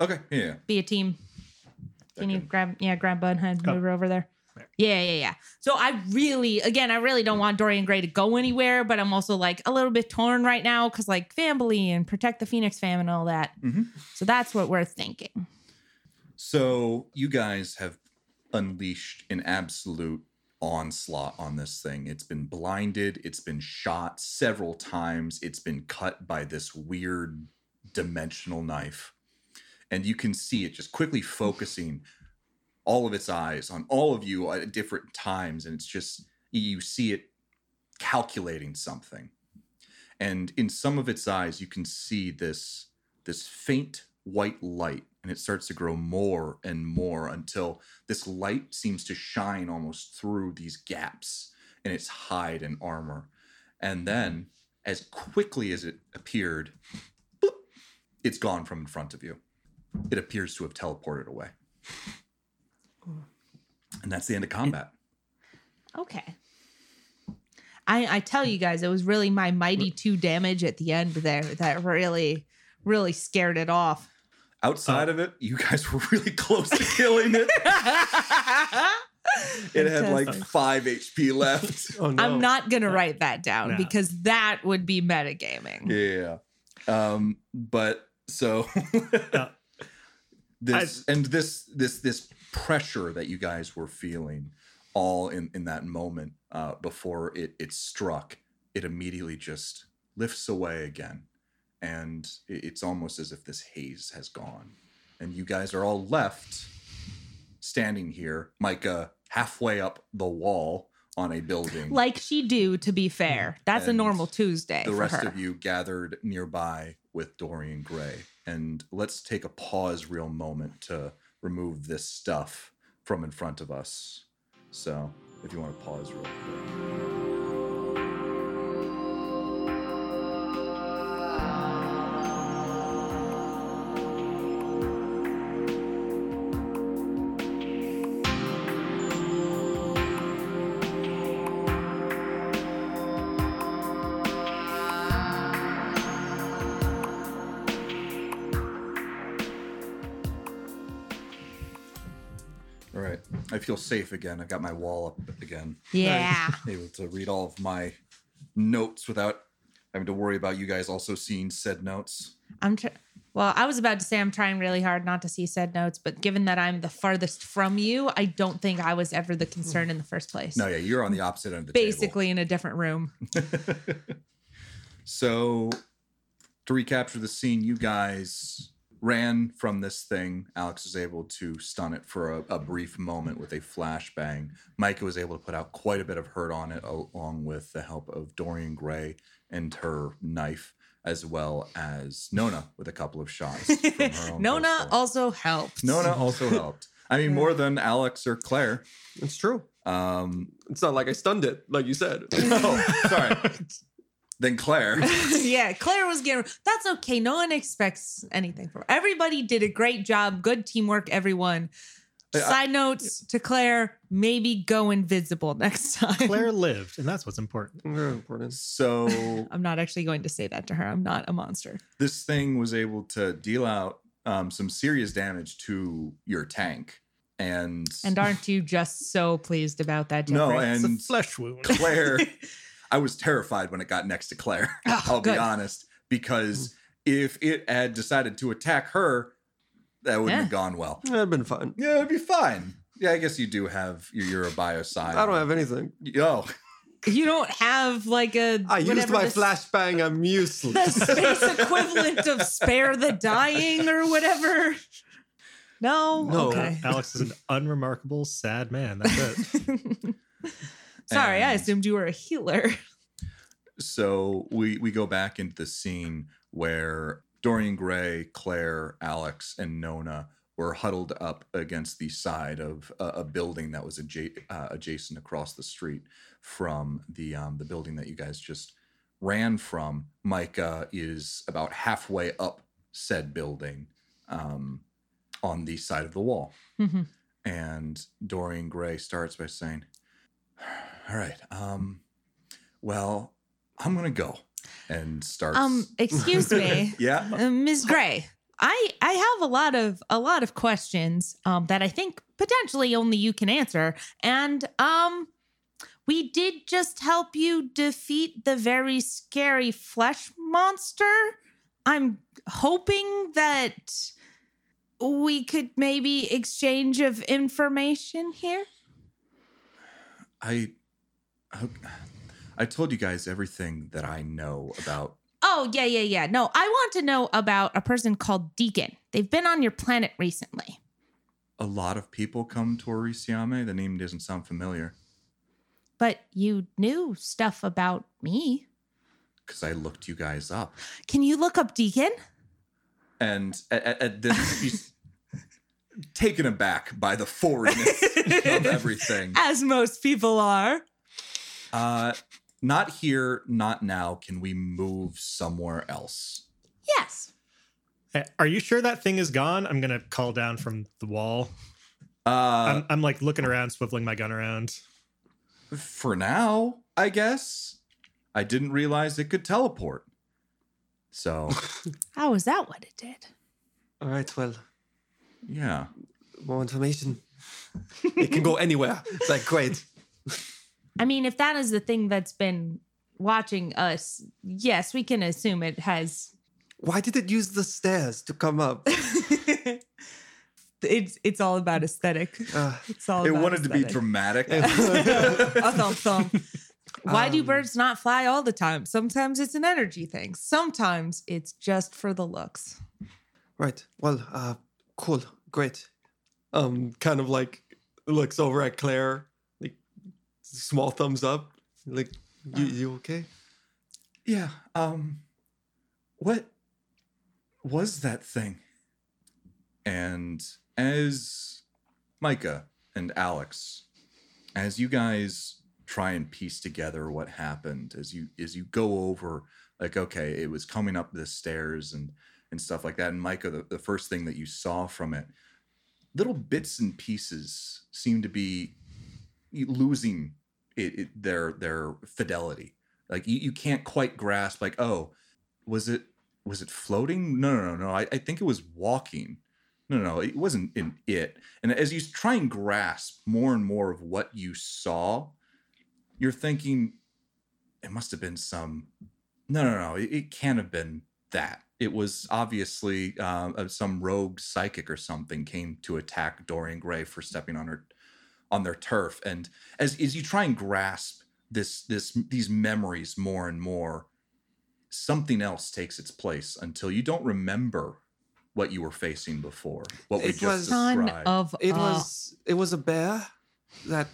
Okay. Yeah. be a team. Can you grab? Yeah, grab Bunhead, Oh. move her over there. Yeah, yeah, yeah. So I really, again, I really don't want Dorian Gray to go anywhere, but I'm also like a little bit torn right now because like family and protect the Phoenix fam and all that. Mhm. So that's what we're thinking. So you guys have unleashed an absolute onslaught on this thing. It's been blinded, it's been shot several times, it's been cut by this weird dimensional knife. And you can see it just quickly focusing all of its eyes on all of you at different times. And it's just, you see it calculating something. And in some of its eyes, you can see this, this faint white light and it starts to grow more and more until this light seems to shine almost through these gaps in its hide and armor. And then, as quickly as it appeared, it's gone from in front of you. It appears to have teleported away. And that's the end of combat. Okay. I I tell you guys, it was really my mighty two damage at the end there that really, really scared it off. Outside of it, you guys were really close to killing it. (laughs) It had like five HP left. (laughs) Oh no! I'm not gonna write that down No. because that would be metagaming. Yeah. Um, but so (laughs) this and this this this pressure that you guys were feeling all in in that moment uh, before it it struck, it immediately just lifts away again, and it- it's almost as if this haze has gone, and you guys are all left standing here, Micah halfway up the wall on a building. Like she do, to be fair. That's a normal Tuesday. the rest her. of you gathered nearby with Dorian Gray. And let's take a pause, real moment to remove this stuff from in front of us. So, if you want to pause real quick. Feel safe again. I've got my wall up again. Yeah. Able to read all of my notes without having to worry about you guys also seeing said notes. I'm tr- well, I was about to say I'm trying really hard not to see said notes, but given that I'm the farthest from you, I don't think I was ever the concern in the first place. No, yeah, you're on the opposite end of the table. Basically in a different room. (laughs) So, to recapture the scene, you guys ran from this thing. Alex was able to stun it for a, a brief moment with a flashbang. Micah was able to put out quite a bit of hurt on it, along with the help of Dorian Gray and her knife, as well as Nona with a couple of shots. From her own (laughs) Nona pistol. also helped. Nona also (laughs) helped. I mean, more than Alex or Claire. It's true. Um, It's not like I stunned it, like you said. (laughs) oh, sorry. Then Claire. (laughs) (laughs) yeah, Claire was getting. That's okay. No one expects anything from everybody. Did a great job. Good teamwork, everyone. I- I- Side notes to Claire: maybe go invisible (laughs) next time. Claire lived, and that's what's important. Very important. So I'm not actually going to say that to her. I'm not a monster. this thing was able to deal out um, some serious damage to your tank, and And aren't you just so pleased about that? no, Jeffrey? It's a and flesh wound. Claire. I was terrified when it got next to Claire. (laughs) Oh, I'll good. be honest, because mm. if it had decided to attack her, that wouldn't Yeah. have gone well. That'd been fun. Yeah, it'd be fine. Yeah, I guess you do have you're, you're a biocide. I don't have anything. Oh, (laughs) you don't have like a. I used my the- flashbang. I'm useless. The (laughs) space equivalent of spare the dying or whatever. No. No. Okay. Alex is an unremarkable, sad man. That's it. Sorry, I assumed you were a healer. (laughs) so we we go back into the scene where Dorian Gray, Claire, Alex, and Nona were huddled up against the side of a, a building that was adja- uh, adjacent across the street from the um, the building that you guys just ran from. Micah is about halfway up said building um, on the side of the wall. Mhm. And Dorian Gray starts by saying, All right, um, well, I'm gonna go. And start. Um, excuse me. (laughs) Yeah. Uh, Ms. Gray, I I have a lot of a lot of questions um, that I think potentially only you can answer, and um, we did just help you defeat the very scary flesh monster. I'm hoping that we could maybe exchange of information here. I I told you guys everything that I know about Oh yeah yeah yeah. No, I want to know about a person called Deacon. They've been on your planet recently. a lot of people come to Orisiame. The name doesn't sound familiar But you knew stuff about me. because I looked you guys up. Can you look up Deacon? And at, at, at this, he's taken aback by the foreignness (laughs) of everything. As most people are. Uh, not here, not now. Can we move somewhere else? Yes. Are you sure that thing is gone? I'm gonna call down from the wall. Uh, I'm, I'm like looking around, swiveling my gun around. for now, I guess. I didn't realize it could teleport. So, (laughs) How is that what it did? All right, well, yeah. more information. It can go anywhere. It's like great. (laughs) I mean, if that is the thing that's been watching us, yes, we can assume it has. Why did it use the stairs to come up? (laughs) it's it's all about aesthetic. Uh, It's all It about wanted to be dramatic. a thump thump. Why do Um, birds not fly all the time? Sometimes it's an energy thing. Sometimes it's just for the looks. right. Well, uh, cool. Great. Um, kind of like looks over at Claire, like small thumbs up. Like, you, you okay? Yeah. Um what was that thing? And as Micah and Alex, as you guys try and piece together what happened, as you as you go over like, okay, it was coming up the stairs and and stuff like that. And Micah, the, the first thing that you saw from it, little bits and pieces seem to be losing it, it their their fidelity. Like you, you can't quite grasp like oh was it was it floating? No no no no. I, I think it was walking. No no no, it wasn't in it. And as you try and grasp more and more of what you saw you're thinking it must have been some no no no it, it can't have been that. It was obviously uh, uh, some rogue psychic or something came to attack dorian gray for stepping on her on their turf and as as you try and grasp this this these memories more and more something else takes its place until you don't remember what you were facing before what we It just was- Son described of It a- was it was a bear that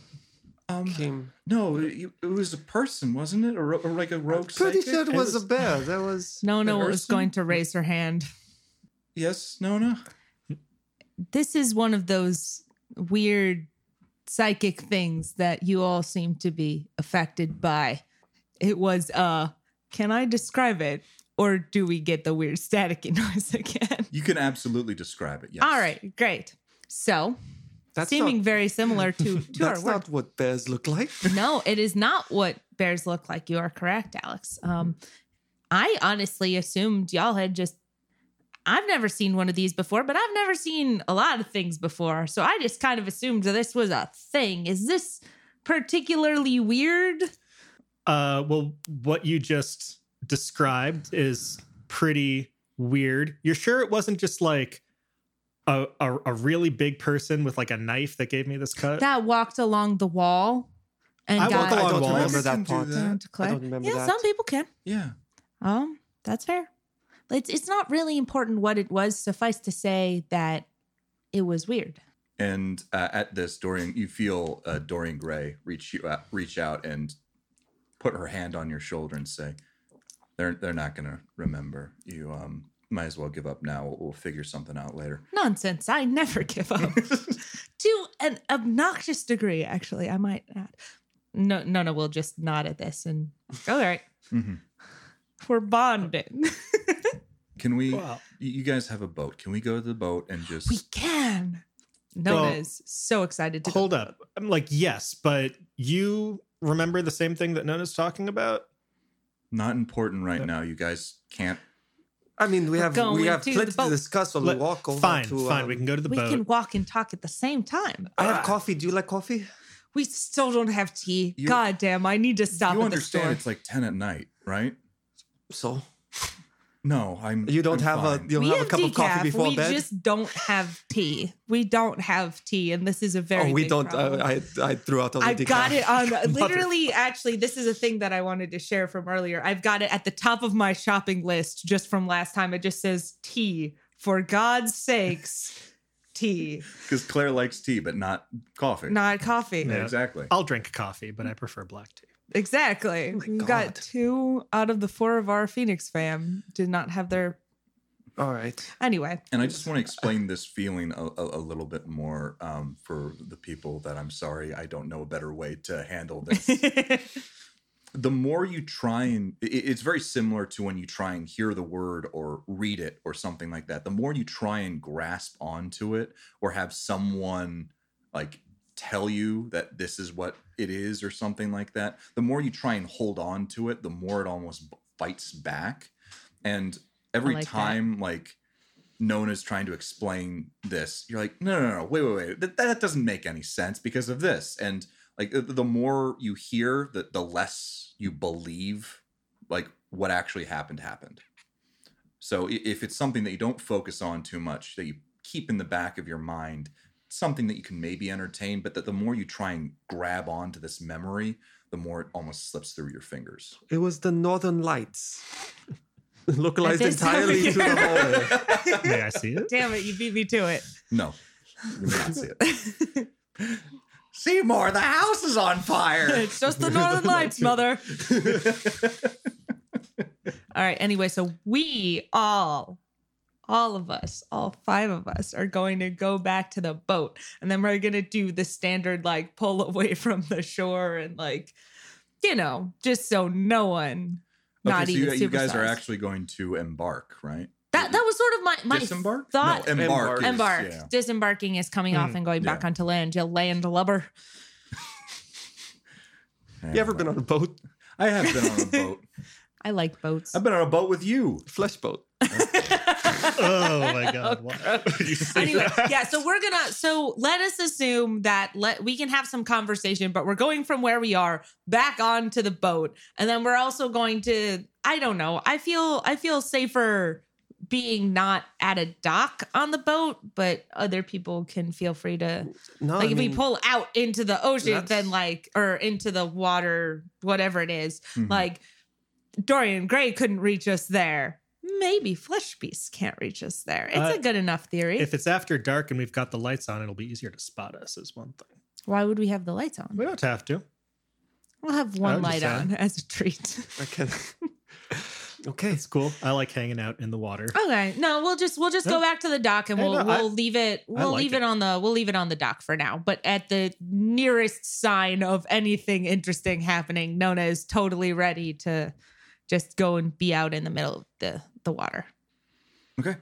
um came. no it, it was a person wasn't it or, or like a rogue Pretty psychic? sure it It was a bear. That was no no An was going to raise her hand. yes no no This is one of those weird psychic things that you all seem to be affected by. It was uh can I describe it? Or do we get the weird staticky (laughs) noise again? you can absolutely describe it yes All right, great. So that's seeming not, very similar to, (laughs) to our that's work. not what bears look like. (laughs) no, it is not what bears look like. You are correct, Alex. Um, I honestly assumed y'all had just. I've never seen one of these before, but I've never seen a lot of things before. So I just kind of assumed that this was a thing. Is this particularly weird? Uh, well, what you just described is pretty weird. You're sure it wasn't just like a, a, a really big person with like a knife that gave me this cut? That walked along the wall and I got walk I don't walls. remember that do part. that. down to Claire. I don't remember yeah, that. some people can. yeah Um, that's fair. It's it's not really important what it was. Suffice to say that it was weird. And uh, at this, Dorian, you feel uh, Dorian Gray reach you out, reach out and put her hand on your shoulder and say, "They're they're not going to remember. You um, might as well give up now. We'll, we'll figure something out later." Nonsense. I never (laughs) give up. to an obnoxious degree, actually, I might add. No, no, no. We'll just nod at this and all right. Mhm. We're bonding. (laughs) Can we? Wow. You you guys have a boat. Can we go to the boat and just? we can. Nona Well, is so excited to Hold up. I'm like, yes, but you remember the same thing that Nona's talking about? not important right Yeah. now. You guys can't. I mean, we We're have going we have to the plenty to boat. discuss when Let- we walk over fine, to. fine. um, we can go to the We boat. We can walk and talk at the same time. I have coffee. Do you like coffee? We still don't have tea. You- God damn, I need to stop you at the understand? store. It's like ten at night, right? So No, I'm. you don't I'm have fine. a you don't we have, have a cup of coffee before we bed. We just don't have tea. We don't have tea, and this is a very. oh, we big don't. Uh, problem. I, I I threw out all the I got decaf. it on (laughs) literally. Actually, this is a thing that I wanted to share from earlier. I've got it at the top of my shopping list just from last time. It just says tea. For God's sakes, (laughs) tea, because Claire likes tea, but not coffee. not coffee. Yeah, Yeah. exactly. I'll drink coffee, but I prefer black tea. Exactly. Oh my We've God. got two out of the four of our Phoenix fam did not have their. All right. Anyway, And I just want to explain this feeling a, a, a little bit more um, for the people that I'm sorry I don't know a better way to handle this. (laughs) the more you try and it- it's very similar to when you try and hear the word or read it or something like that. The more you try and grasp onto it or have someone like tell you that this is what it is or something like that, the more you try and hold on to it, the more it almost fights back. And every like that. time like Nona's trying to explain this, you're like, no, no, no, wait, wait, wait. That, that doesn't make any sense because of this. And like the, the more you hear, the, the less you believe like what actually happened happened. So if it's something that you don't focus on too much, that you keep in the back of your mind something that you can maybe entertain, but that the more you try and grab onto this memory, the more it almost slips through your fingers. It was the Northern Lights. (laughs) Localized this time of entirely to the year. hole. (laughs) May I see it? Damn it, you beat me to it. No, you may not see it. (laughs) Seymour, the house is on fire. it's just the Northern Lights, mother. all right. Anyway, so we all, all of us, all five of us are going to go back to the boat. And then we're going to do the standard like pull away (laughs) from the shore and like, you know, just so no one, not okay, so you, even you guys are actually going to embark, right? That, that was sort of my, my Disembark? thought. no, embark. Embark. is- Embark. yeah. Disembarking is coming off Hmm, and going back onto land. You land lubber. (laughs) You ever been on a boat? I have been on a (laughs) boat. I like boats. I've been on a boat with you. Flesh boat. Oh my (laughs) god! Why would you say anyway, that? yeah. So we're gonna. So let us assume that let we can have some conversation, but we're going from where we are back onto the boat, and then we're also going to. I don't know. I feel I feel safer being not at a dock on the boat, but other people can feel free to No, like I if we pull out into the ocean, then like or into the water, whatever it is, Mhm. like Dorian Gray couldn't reach us there. Maybe Flesh Beast can't reach us there. It's Uh, a good enough theory. If it's after dark and we've got the lights on, it'll be easier to spot us. Is one thing. Why would we have the lights on? We don't have to. We'll have one light on as a treat. (laughs) I can. (laughs) okay. It's cool. I like hanging out in the water. okay, no, we'll just we'll just go back to the dock and Hey, we'll no, we'll leave it we'll like leave it. it. on the we'll leave it on the dock for now. But at the nearest sign of anything interesting happening, Nona is totally ready to just go and be out in the middle of the the water. Okay.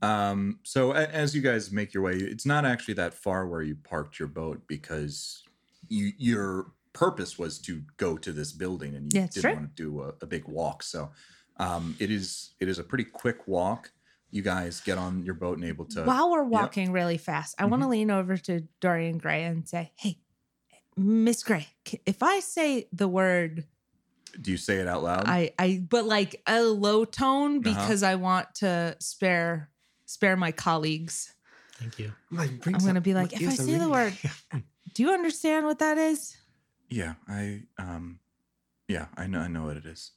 Um, so a- as you guys make your way, it's not actually that far where you parked your boat because you your purpose was to go to this building and you Yeah, didn't true. want to do a, a big walk. So um, it is it is a pretty quick walk. You guys get on your boat and able to While we're walking really fast, I want to lean over to Dorian Gray and say, "Hey, Miss Gray, if I say the word do you say it out loud? I I but like a low tone Uh-huh. because I want to spare spare my colleagues. Thank you. I'm gonna be like, if I say the word, (laughs) do you understand what that is? yeah, I um yeah, I know I know what it is.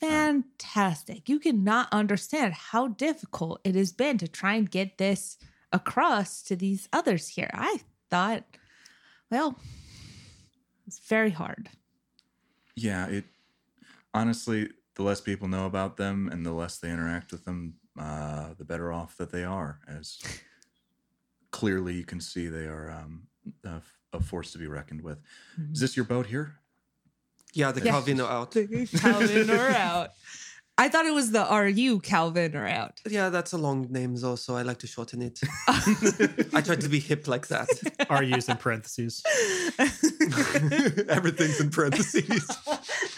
Fantastic. You cannot understand how difficult it has been to try and get this across to these others here. I thought, well, it's very hard. Yeah, it honestly, the less people know about them and the less they interact with them, uh, the better off that they are. As clearly you can see, they are um, a, a force to be reckoned with. Is this your boat here? Yeah, the Yeah. Calvino out. (laughs) Calvin or out. I thought it was the RU Calvin or out. Yeah, that's a long name though, so I like to shorten it. (laughs) I try to be hip like that. (laughs) Are used in parentheses. (laughs) Everything's in parentheses.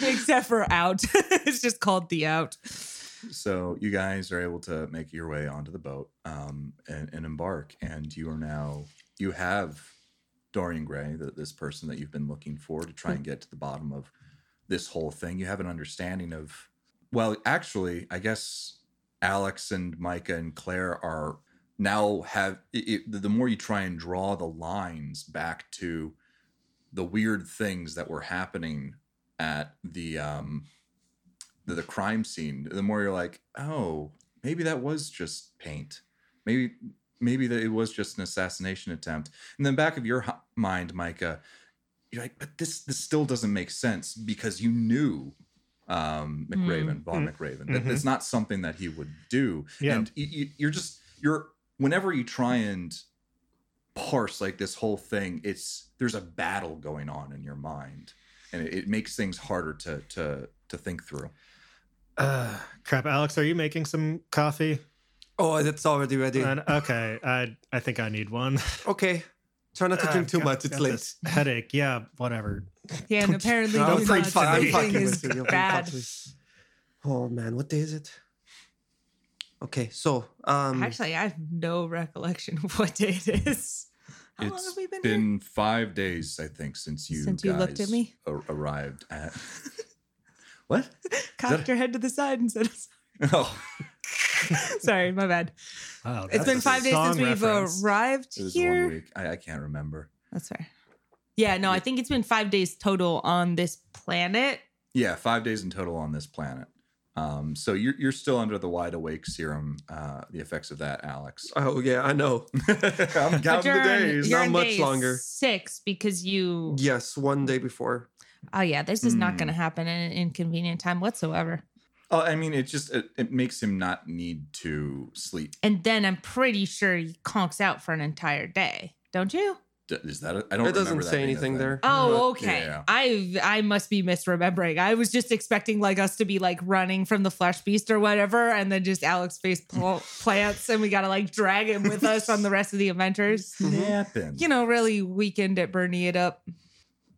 Except for out. it's just called the out. So you guys are able to make your way onto the boat um, and, and embark, and you are now you have Dorian Gray, the, this person that you've been looking for to try and get to the bottom of this whole thing. You have an understanding of, well, actually, I guess Alex and Micah and Claire are now have it, it- the more you try and draw the lines back to the weird things that were happening at the um the, the crime scene the more you're like oh maybe that was just paint. Maybe maybe that it was just an assassination attempt. And then back of your mind micah you're like but this this still doesn't make sense because you knew um mcraven Vaughn Mm. mcraven that Mhm. it's not something that he would do Yeah. and you, you, you're just you're whenever you try and parse like this whole thing it's there's a battle going on in your mind and it, it makes things harder to to to think through Uh, crap, Alex, are you making some coffee? oh, it's already ready. And- okay, I I think I need one. (laughs) Okay. Try not to drink I've too got- much. It's late. Headache, yeah, whatever. Yeah, and apparently I'm too afraid I'm everything fucking is with you. Bad. Oh man, what day is it? Okay, so um Actually, I have no recollection of what day it is. How long have we been, been five days i think since you Since you looked at me? ar- arrived at (laughs) what here? Cocked your head to the side and said, (laughs) oh (laughs) Sorry, my bad. Wow, It's that's been five days since we've reference. arrived It was here. one week. I, I can't remember. That's fair. Yeah, no, I think it's been five days total on this planet. Yeah, five days in total on this planet. Um, so you're you're still under the wide awake serum. Uh, the effects of that, Alex. Oh yeah, I know. (laughs) I'm But counting the days. Not much day longer. Six because you. Yes, one day before. Oh yeah, this is not Hmm. going to happen in an inconvenient time whatsoever. Oh, I mean, it just it, it makes him not need to sleep. And then I'm pretty sure he conks out for an entire day, don't you? D- Is that? A, I don't. It doesn't that say anything there. Oh, uh, okay. Yeah. I I must be misremembering. I was just expecting like us to be like running from the flesh beast or whatever, and then just Alex face pl- (laughs) plants, and we gotta like drag him with us on the rest of the adventures. Snapping. You know, really weekend at burning it up.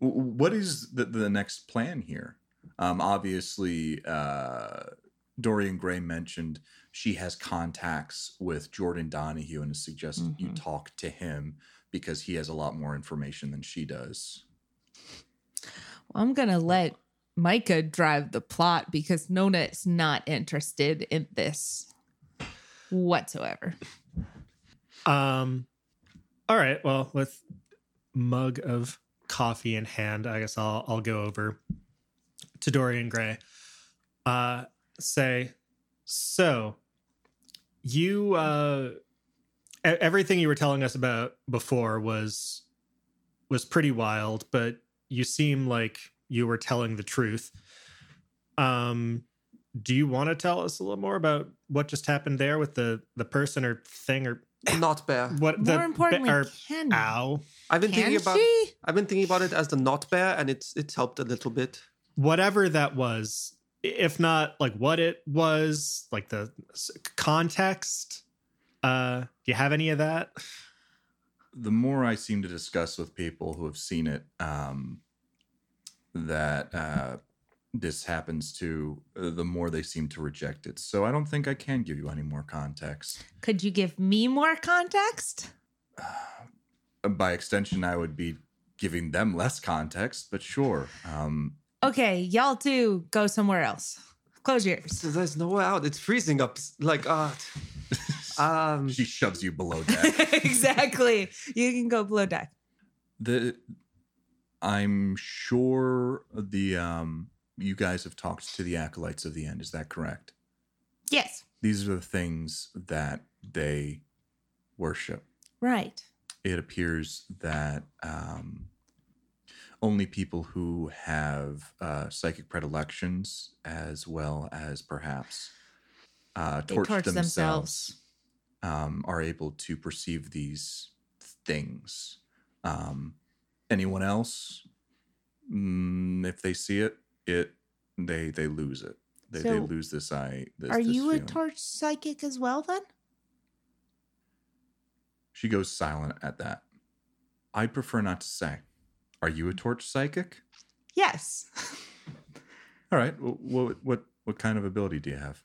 W- what is the, the next plan here? Um, obviously, uh, Dorian Gray mentioned she has contacts with Jordan Donahue and has suggested you Mhm. talk to him because he has a lot more information than she does. Well, I'm gonna let Micah drive the plot because Nona is not interested in this whatsoever. Um, all right. Well, with mug of coffee in hand, I guess I'll I'll go over to Dorian Gray. Uh, say, so you uh, everything you were telling us about before was was pretty wild, but you seem like you were telling the truth. Um, do you want to tell us a little more about what just happened there with the the person or thing or Not bear. what the More importantly, or can ow I've been can thinking about. she? I've been thinking about it as the not bear, and it's it's helped a little bit. Whatever that was if not like what it was like the context uh do you have any of that the more I seem to discuss with people who have seen it, um, that uh, this happens to, uh, the more they seem to reject it. So I don't think I can give you any more context. Could you give me more context? Uh, By extension, I would be giving them less context, but sure. Um, Okay, y'all two go somewhere else. Close your ears. There's no way out. It's freezing up. Like uh, (laughs) um, she shoves you below (laughs) deck. exactly. You can go below deck. the I'm sure the um, you guys have talked to the acolytes of the end. Is that correct? Yes. These are the things that they worship. Right. It appears that um, only people who have uh, psychic predilections, as well as perhaps uh, torch, torch themselves, um, are able to perceive these things. Um, anyone else, mm, if they see it, it they they lose it. They, they lose this eye. This, Are this you a torch psychic as well then? She goes silent at that. I'd prefer not to say. Are you a torch psychic? Yes. (laughs) All right. What what what kind of ability do you have?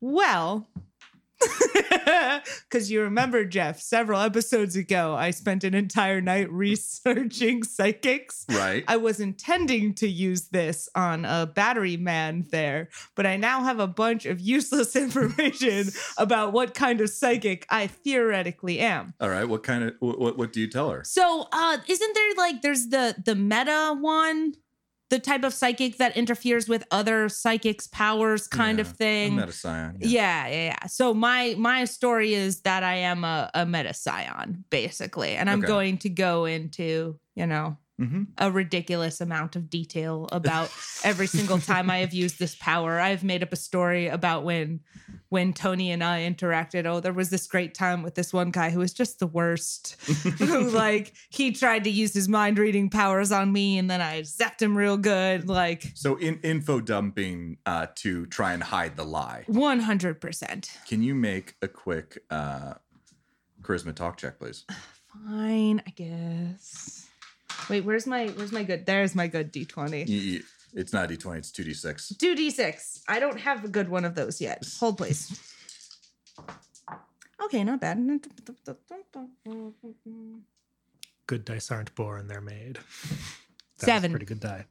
Well, (laughs) because you remember, Jeff, several episodes ago, I spent an entire night researching (laughs) psychics. Right. I was intending to use this on a battery man there, but I now have a bunch of useless (laughs) information about what kind of psychic I theoretically am. All right. What kind of what what, what do you tell her? So, uh, isn't there like there's the the meta one, the type of psychic that interferes with other psychics' powers, kind of thing. A meta scion. Yeah, yeah, yeah. So my my story is that I am a, a meta scion, basically. And I'm Okay. going to go into, you know, Mm-hmm. a ridiculous amount of detail about every single time I have (laughs) used this power. I've made up a story about when when Tony and I interacted. Oh, there was this great time with this one guy who was just the worst. who (laughs) like he tried to use his mind reading powers on me and then I zapped him real good. Like So in info dumping uh, to try and hide the lie. 100%. Can you make a quick uh, charisma talk check, please? (sighs) Fine, I guess. Wait, where's my where's my good? There's my good D20. You- you- it's not d twenty. It's two d six. Two D six. I don't have a good one of those yet. Hold please. Okay, not bad. good dice aren't born they're made That Seven. pretty good die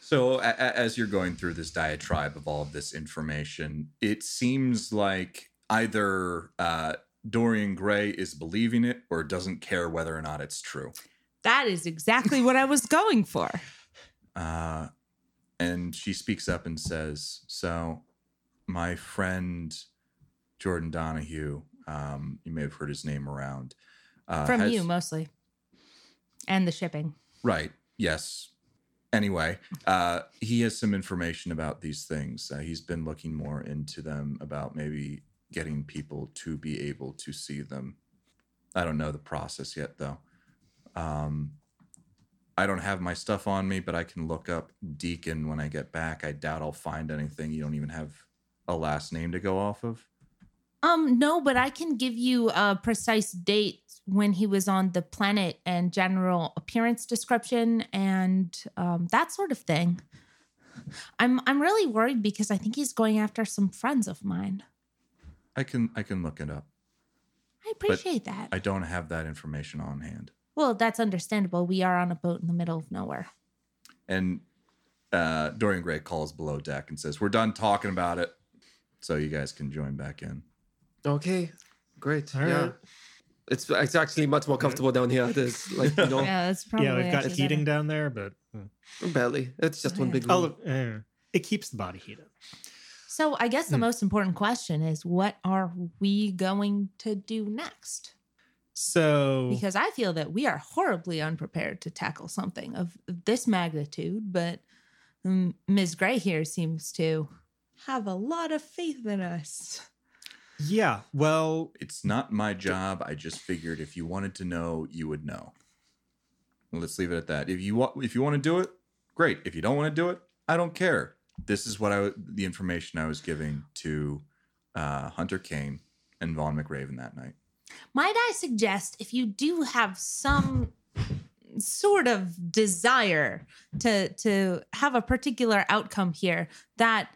So a- a- as you're going through this diatribe of all of this information, it seems like either uh, Dorian Gray is believing it or doesn't care whether or not it's true. That is exactly what I was going for. (laughs) Uh, and she speaks up and says, "So, my friend Jordan Donahue, um, you may have heard his name around. Uh, From has- you mostly. And the shipping. Right. Yes. Anyway, uh, he has some information about these things. Uh, he's been looking more into them about maybe getting people to be able to see them. I don't know the process yet, though. Um, I don't have my stuff on me, but I can look up Deacon when I get back. I doubt I'll find anything. You don't even have a last name to go off of. Um, no, but I can give you a precise date when he was on the planet and general appearance description and um, that sort of thing. I'm I'm really worried because I think he's going after some friends of mine. I can I can look it up. I appreciate that. I don't have that information on hand. Well, that's understandable. We are on a boat in the middle of nowhere. And uh, Dorian Gray calls below deck and says, "We're done talking about it, so you guys can join back in." Okay, great. All yeah. right. It's it's actually much more comfortable down here. There's like you know (laughs) Yeah, that's probably yeah, we've got actually heating better. down there, but uh, barely. It's just one Yeah. big room. oh, uh, it keeps the body heated. So I guess the Hmm. most important question is what are we going to do next? So because I feel that we are horribly unprepared to tackle something of this magnitude. But um, Ms. Gray here seems to have a lot of faith in us. yeah, well, It's not my job. I just figured if you wanted to know, you would know. Let's leave it at that. If you want, if you want to do it, great. If you don't want to do it, I don't care. This is what I the information I was giving to uh, Hunter Kane and Vaughn McRaven that night. Might I suggest if you do have some sort of desire to to have a particular outcome here that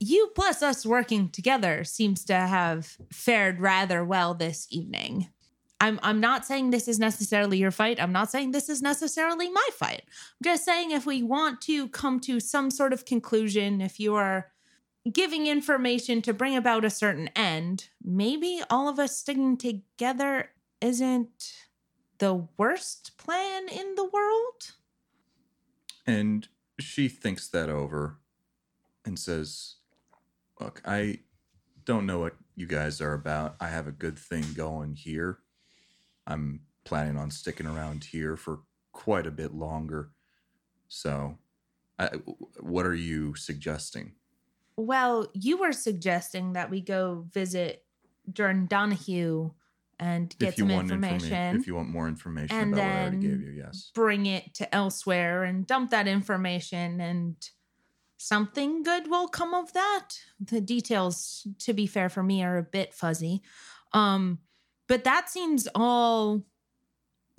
you plus us working together seems to have fared rather well this evening. I'm I'm not saying this is necessarily your fight. I'm not saying this is necessarily my fight. I'm just saying if we want to come to some sort of conclusion, if you are giving information to bring about a certain end, maybe all of us sticking together isn't the worst plan in the world. And she thinks that over and says, Look, I don't know what you guys are about. I have a good thing going here. I'm planning on sticking around here for quite a bit longer. So, I, what are you suggesting? Well, you were suggesting that we go visit Jordan Donahue and get if you some want information, informa- if you want more information and about what I already gave you, yes. bring it to elsewhere and dump that information and something good will come of that. The details to be fair for me are a bit fuzzy. Um but that seems all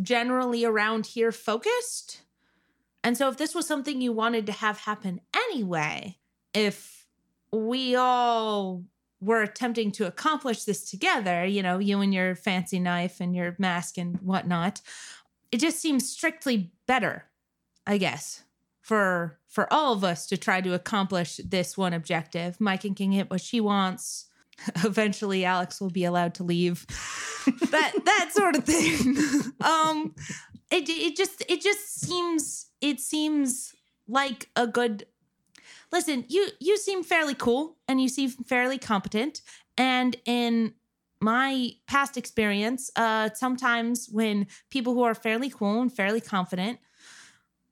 generally around here focused. And so if this was something you wanted to have happen anyway, if we all were attempting to accomplish this together, you know, you and your fancy knife and your mask and whatnot, it just seems strictly better, I guess, for for all of us to try to accomplish this one objective. Mike can get what she wants. (laughs) Eventually, Alex will be allowed to leave. (laughs) that that sort of thing. um, it it just it just seems it seems like a good. Listen, you you seem fairly cool and you seem fairly competent, and in my past experience, uh, sometimes when people who are fairly cool and fairly confident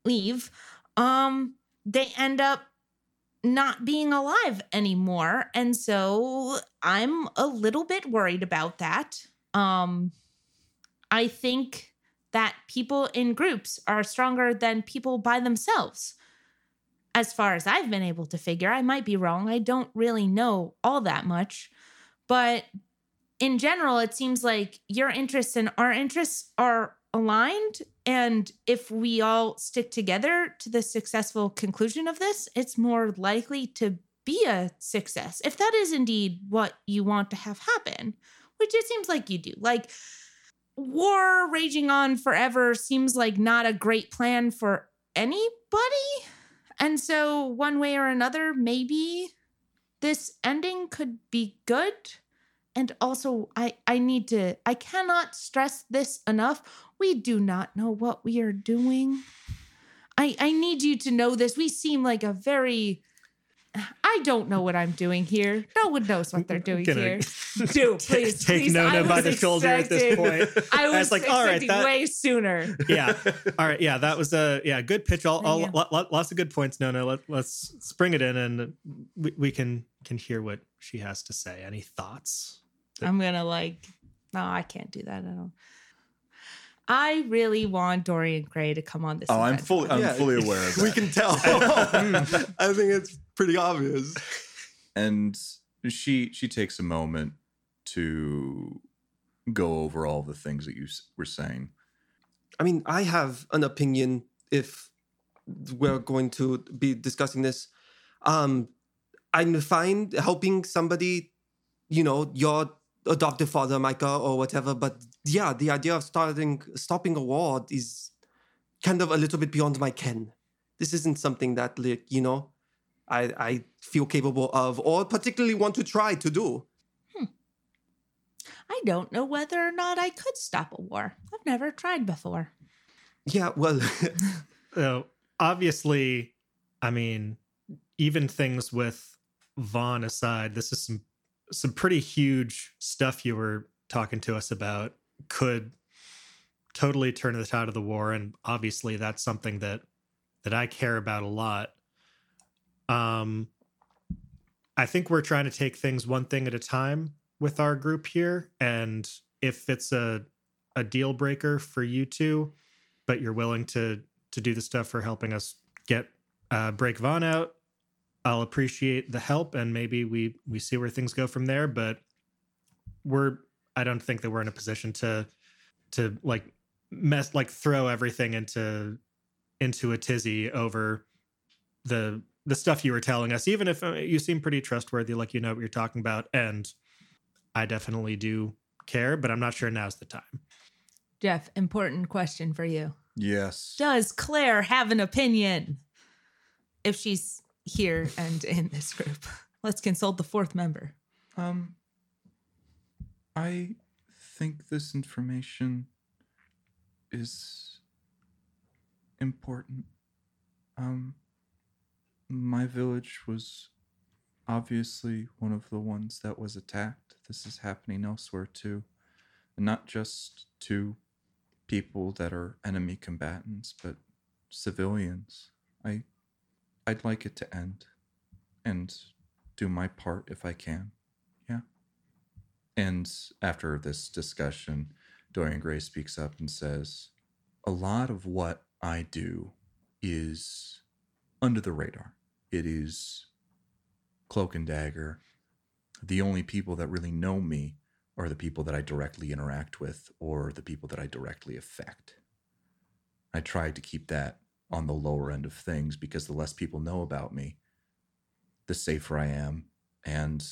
leave, um, they end up not being alive anymore. And so I'm a little bit worried about that. Um, I think that people in groups are stronger than people by themselves. As far as I've been able to figure, I might be wrong. I don't really know all that much. But in general, it seems like your interests and our interests are aligned. And if we all stick together to the successful conclusion of this, it's more likely to be a success. If that is indeed what you want to have happen, which it seems like you do. Like, war raging on forever seems like not a great plan for anybody. And so, one way or another, maybe this ending could be good and also I I need to I cannot stress this enough. We do not know what we are doing. I I need you to know this. We seem like a very I don't know what I'm doing here. No one knows what they're doing Gonna here. (laughs) Do please take please. Nona by the shoulder at this point. I was was like, all right, expecting that- way sooner. yeah. All right. Yeah, that was a yeah good pitch. All, all Yeah. lo- lo- lots of good points. No, no. Let, let's spring it in, and we, we can can hear what she has to say. Any thoughts? I'm gonna like, no, I can't do that at all. I really want Dorian Gray to come on this. Oh, I'm fully, I'm. Yeah, fully aware of (laughs) that. We can tell. (laughs) I think it's pretty obvious. and she she takes a moment to go over all the things that you were saying. I mean, I have an opinion if we're going to be discussing this. Um, I'm fine helping somebody, you know, your adoptive father, Micah, or whatever. But yeah, the idea of starting stopping a war is kind of a little bit beyond my ken. This isn't something that, like, you know, I I feel capable of, or particularly want to try to do. Hmm. I don't know whether or not I could stop a war. I've never tried before. Yeah, well, (laughs) So obviously, I mean, even things with Vaughn aside, this is some some pretty huge stuff you were talking to us about. Could totally turn the tide of the war, and obviously that's something that that I care about a lot. Um, I think we're trying to take things one thing at a time with our group here, and if it's a a deal breaker for you two, but you're willing to to do the stuff for helping us get uh, break Vaughn out, I'll appreciate the help, and maybe we we see where things go from there. But we're I don't think that we're in a position to to like mess like throw everything into into a tizzy over the the stuff you were telling us even if uh, you seem pretty trustworthy like you know what you're talking about and i definitely do care but i'm not sure now's the time Jeff, important question for you. Yes. Does Claire have an opinion? If she's here and in this group, let's consult the fourth member. Um, I think this information is important. Um, my village was obviously one of the ones that was attacked. This is happening elsewhere too, and not just to people that are enemy combatants, but civilians. I, I'd like it to end, and do my part if I can. Yeah. And after this discussion, Dorian Gray speaks up and says, A lot of what I do is under the radar. It is cloak and dagger. The only people that really know me are the people that I directly interact with or the people that I directly affect. I tried to keep that on the lower end of things because the less people know about me, the safer I am. And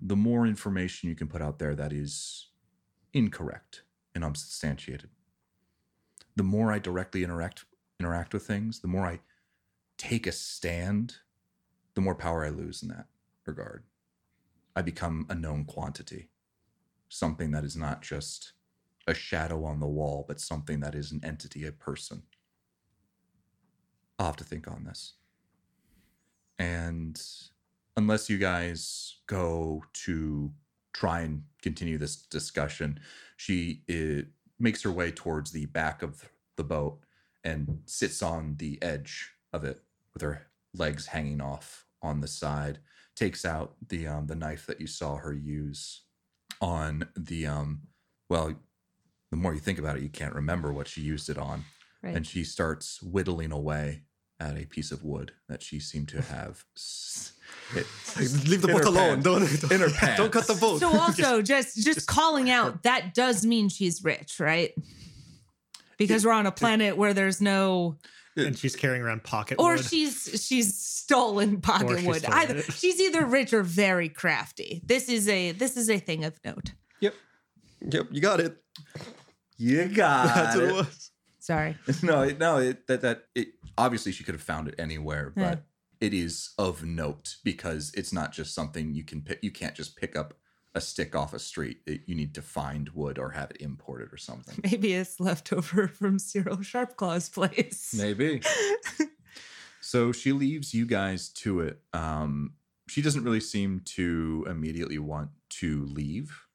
the more information you can put out there that is incorrect and unsubstantiated, the more I directly interact interact with things, the more I take a stand, the more power I lose in that regard. I become a known quantity, something that is not just a shadow on the wall, but something that is an entity, a person. I'll have to think on this. And unless you guys go to try and continue this discussion, she uh, makes her way towards the back of the boat and sits on the edge of it with her legs hanging off on the side. Takes out the um, the knife that you saw her use on the um. Well, the more you think about it, you can't remember what she used it on, Right. and she starts whittling away at a piece of wood that she seemed to have. it- leave the boat alone. pants. Don't In her don't cut the boat. So (laughs) also just just, calling out (laughs) that does mean she's rich, right? Because we're on a planet where there's no and she's carrying around pocket or wood. she's she's stolen pocket she's wood. stolen Either it. (laughs) she's either rich or very crafty. This is a this is a thing of note. Yep, Yep, you got it. You (laughs) got That's what it it. was. Sorry. (laughs) No, it, no, it, that that it obviously she could have found it anywhere, but Yeah. it is of note because it's not just something you can pick. You can't just pick up a stick off a street. It- you need to find wood or have it imported or something. Maybe it's leftover (laughs) from Cyril Sharpclaw's place. Maybe. (laughs) so she leaves you guys to it. Um, she doesn't really seem to immediately want to leave.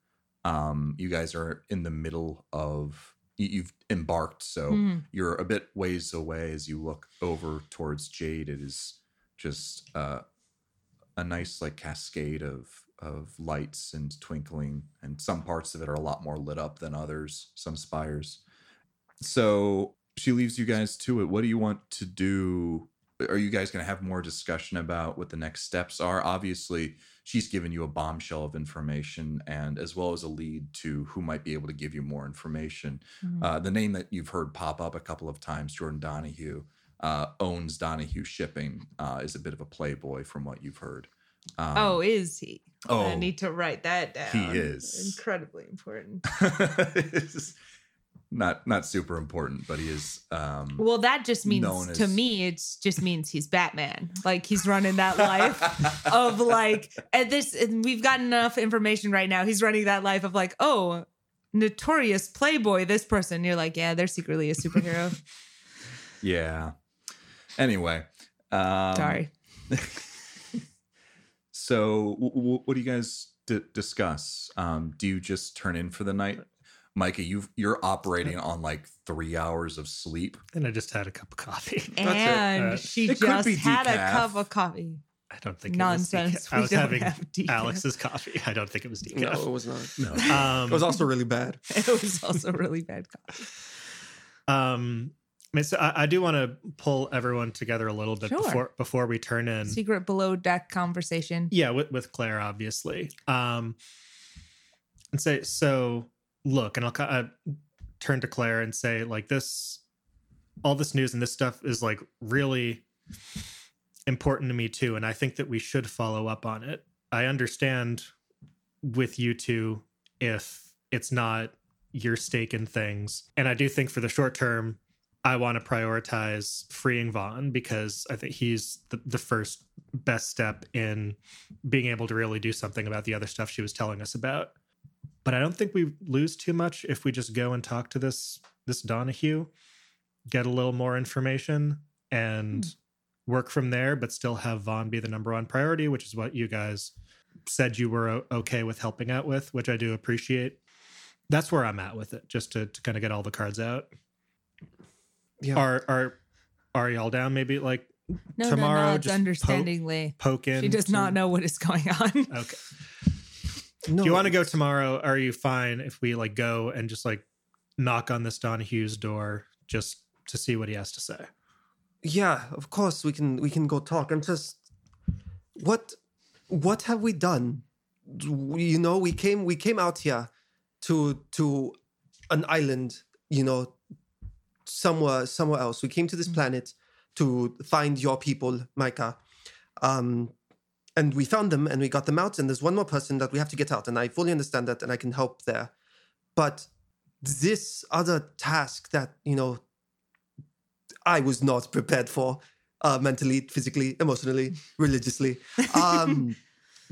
Um, you guys are in the middle of you- you've embarked, so Mhm. you're a bit ways away as you look over towards Jade. It is just uh, a nice like cascade of of lights and twinkling, and some parts of it are a lot more lit up than others. Some spires. So she leaves you guys to it. What do you want to do? Are you guys going to have more discussion about what the next steps are? Obviously, she's given you a bombshell of information and as well as a lead to who might be able to give you more information. Mhm. Uh, the name that you've heard pop up a couple of times, Jordan Donahue, uh, owns Donahue Shipping, uh, is a bit of a playboy from what you've heard. Um, oh, is he? oh, I need to write that down. He is. incredibly important. (laughs) Not not super important, but he is. Um, Well, that just means to as- me, it just means he's Batman. Like he's running that life (laughs) of like at this. And we've got enough information right now. He's running that life of like, oh, notorious playboy. This person. You're like, yeah, they're secretly a superhero. (laughs) yeah. Anyway, um, Sorry. So, w- w- what do you guys d- discuss? Um, do you just turn in for the night, Micah? You you're operating on like three hours of sleep. And I just had a cup of coffee. (laughs) And Uh, she it just be had a cup of coffee. I don't think Nonsense. It was decaf. We I was having. Alex's coffee. I don't think it was No, it was not. No. (laughs) Um, It was also really bad. (laughs) It was also really bad coffee. um, I, mean, so I, I do want to pull everyone together a little bit Sure. before before we turn in. Secret below deck conversation. Yeah, with, with Claire, obviously. Um, and say, so look, and I'll uh, turn to Claire and say, like, this, all this news and this stuff is like really important to me too. And I think that we should follow up on it. I understand with you two if it's not your stake in things. And I do think for the short term, I want to prioritize freeing Vaughn because I think he's the, the first best step in being able to really do something about the other stuff she was telling us about. But I don't think we lose too much if we just go and talk to this this Donahue, get a little more information, and hmm. work from there. But still have Vaughn be the number one priority, which is what you guys said you were uh, okay with helping out with, which I do appreciate. That's where I'm at with it, just to, to kind of get all the cards out. Yeah. Are are are y'all down? Maybe like No, Tomorrow, no, no. Just understandingly. poke in. She does not to- know what is going on. Okay. No, Do you want to go tomorrow? Are you fine if we like go and just like knock on this Donahue's door just to see what he has to say? Yeah, of course we can. We can go talk. I'm just. What, what have we done? You know, we came. We came out here, to to, an island. You know, somewhere somewhere else. We came to this planet to find your people, Micah. Um, and we found them and we got them out. And there's one more person that we have to get out. And I fully understand that, and I can help there. But this other task that you know I was not prepared for uh, mentally, physically, emotionally, (laughs) religiously. Um,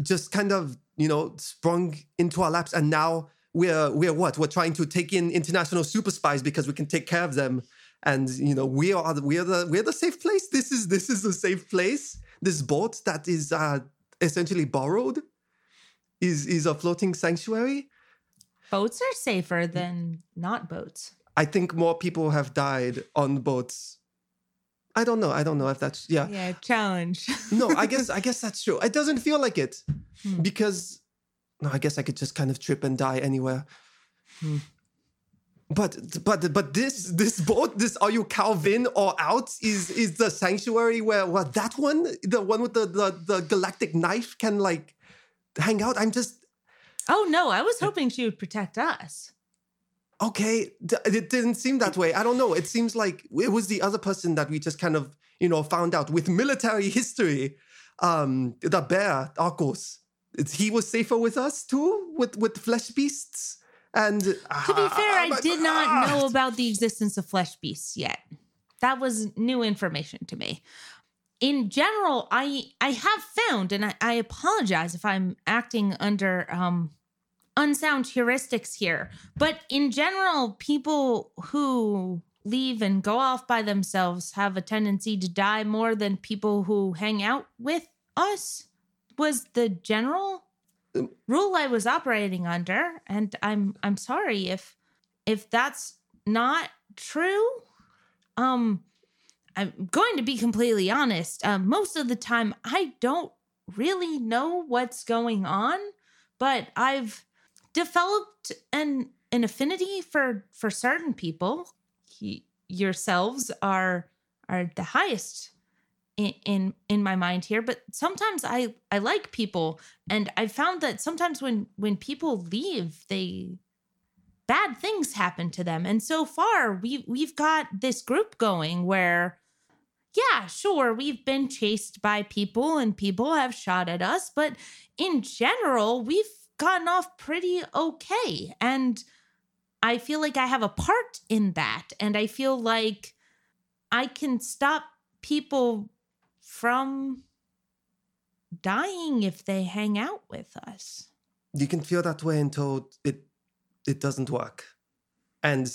just kind of, you know, sprung into our laps. And now we're, we're what? We're trying to take in international super spies because we can take care of them. And, you know, we are the, we are the, we're the safe place. This is, this is a safe place. This boat that is uh, essentially borrowed is, is a floating sanctuary. Boats are safer than not boats. I think more people have died on boats. I don't know. I don't know if that's yeah. Yeah, challenge. No, I (laughs) guess I guess that's true. It doesn't feel like it Hmm. because no, I guess I could just kind of trip and die anywhere. Hmm. But but but this this boat, this are you Calvin or out is is the sanctuary where what that one, the one with the the, the galactic knife can like hang out. I'm just oh no, I was hoping she would protect us. okay. d- It didn't seem that way. I don't know. It seems like it was the other person that we just kind of you know found out with military history. Um, the bear Arcos. He was safer with us too, with with flesh beasts. And To be fair, I did not know about the existence of flesh beasts yet. That was new information to me. In general, I I have found, and I, I apologize if I'm acting under um unsound heuristics here. But in general, people who leave and go off by themselves have a tendency to die more than people who hang out with us. Was the general rule I was operating under, and I'm I'm sorry if if that's not true. Um, I'm going to be completely honest. Um, most of the time, I don't really know what's going on, but I've developed an an affinity for for certain people. He, yourselves are are the highest in, in my mind here, but sometimes I I like people, and I found that sometimes when when people leave, they bad things happen to them. And so far, we we've got this group going where yeah, sure, we've been chased by people and people have shot at us, but in general, we've gotten off pretty okay. And I feel like I have a part in that. And I feel like I can stop people from dying if they hang out with us. you can feel that way until it it doesn't work and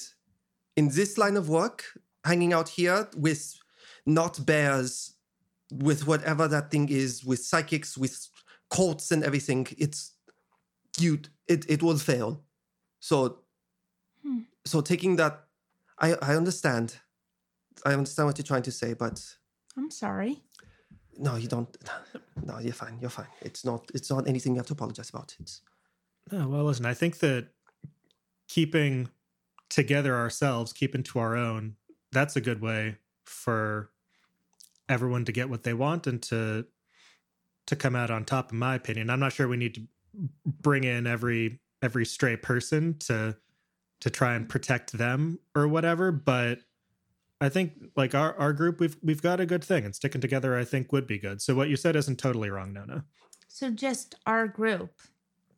in this line of work hanging out here with not bears with whatever that thing is with psychics with cults and everything it's you it, it will fail so Hmm. so taking that i i understand i understand what you're trying to say but I'm sorry. No you don't no you're fine you're fine it's not it's not anything you have to apologize about it's Oh, well, listen, I think that keeping together ourselves, keeping to our own, that's a good way for everyone to get what they want and to to come out on top in my opinion. I'm not sure we need to bring in every every stray person to to try and protect them or whatever, but I think like our our group we've we've got a good thing and sticking together I think would be good. So what you said isn't totally wrong, Nona. So just our group,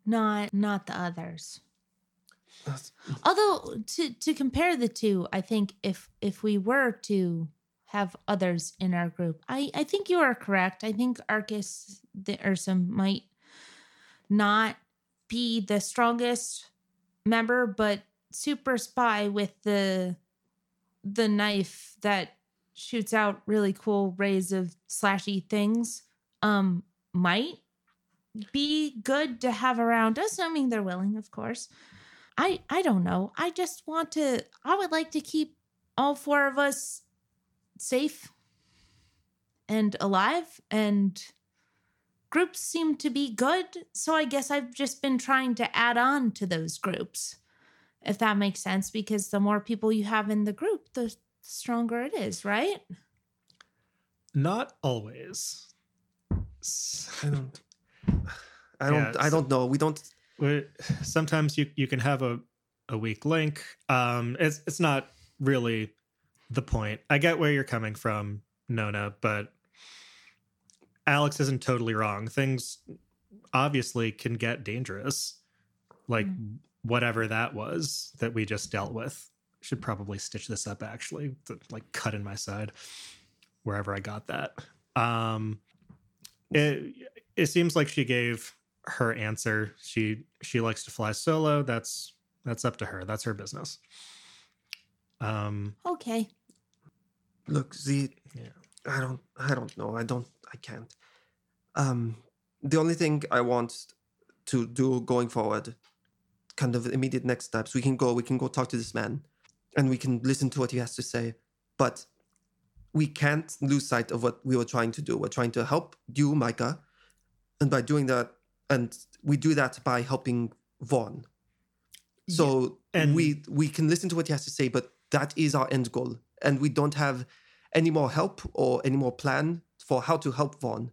not not the others. Although to to compare the two, I think if if we were to have others in our group, I I think you are correct. I think Arcus the Ursum might not be the strongest member, but super spy with the the knife that shoots out really cool rays of slashy things um might be good to have around. Assuming they're willing of course. I i don't know. I just want to i would like to keep all four of us safe and alive and groups seem to be good. So i guess i've just been trying to add on to those groups if that makes sense because the more people you have in the group the stronger it is right Not always. (laughs) I don't. I don't. Yeah, I don't know. We don't. we- sometimes you you can have a a weak link. Um, it's it's not really the point. I get where you're coming from, Nona, but Alex isn't totally wrong. Things obviously can get dangerous, like whatever that was that we just dealt with. Should probably stitch this up actually, the, like cut in my side wherever I got that. Um, it it seems like she gave her answer. She she likes to fly solo. That's that's up to her. That's her business. Um, okay Look, the. Yeah. I don't. I don't know. I don't. I can't. Um, the only thing I want to do going forward, kind of immediate next steps. We can go. We can go talk to this man, and we can listen to what he has to say. But we can't lose sight of what we were trying to do. We're trying to help you, Micah, and by doing that, and we do that by helping Vaughn. So and- we we can listen to what he has to say, but that is our end goal, and we don't have any more help or any more plan for how to help Vaughn.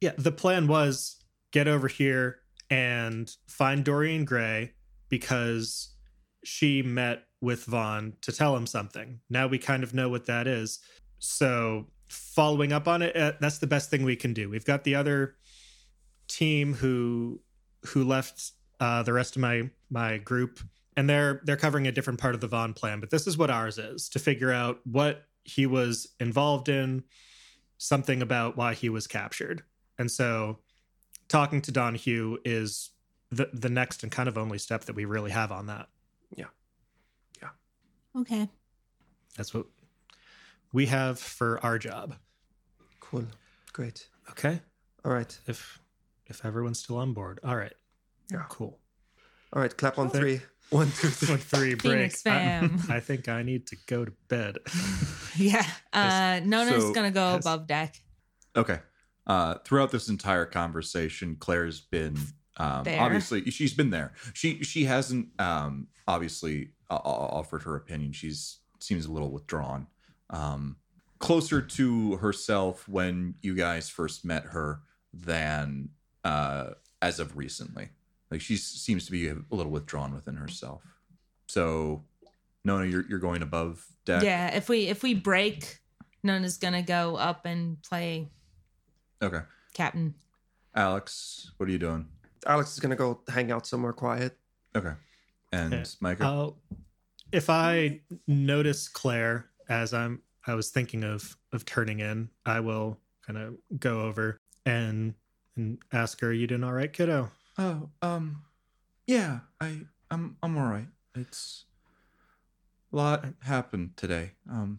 yeah, the plan was get over here and find Dorian Gray because she met with Vaughn to tell him something. Now we kind of know what that is. So following up on it, uh, that's the best thing we can do. We've got the other team who who left uh, the rest of my my group, and they're they're covering a different part of the Vaughn plan. But this is what ours is to figure out what he was involved in, something about why he was captured. And so talking to Donahue is the the next and kind of only step that we really have on that. Yeah. Yeah. Okay. That's what we have for our job. Cool. Great. Okay. All right. If if everyone's still on board. All right. Yeah. Cool. All right. Clap on Thank- three. (laughs) One, two, three. (laughs) One three break. Phoenix I, fam. (laughs) I think I need to go to bed. Yeah. Uh, Nona's so- gonna go Yes. above deck. Okay. Uh, throughout this entire conversation, Claire's been um, obviously she's been there. She she hasn't um, obviously uh, offered her opinion. She's seems a little withdrawn, um, closer to herself when you guys first met her than uh, as of recently. Like she seems to be a little withdrawn within herself. So, Nona, you're you're going above deck. Yeah. If we if we break, Nona's gonna go up and play Okay. captain. Alex, what are you doing? Alex is gonna go hang out somewhere quiet. Okay. And Okay. Micah. I'll, if I notice Claire as I'm I was thinking of of turning in, I will kind of go over and and ask her, "You doing all right, kiddo?" Oh, um, yeah, I, I'm, I'm all right. It's a lot happened today. Um,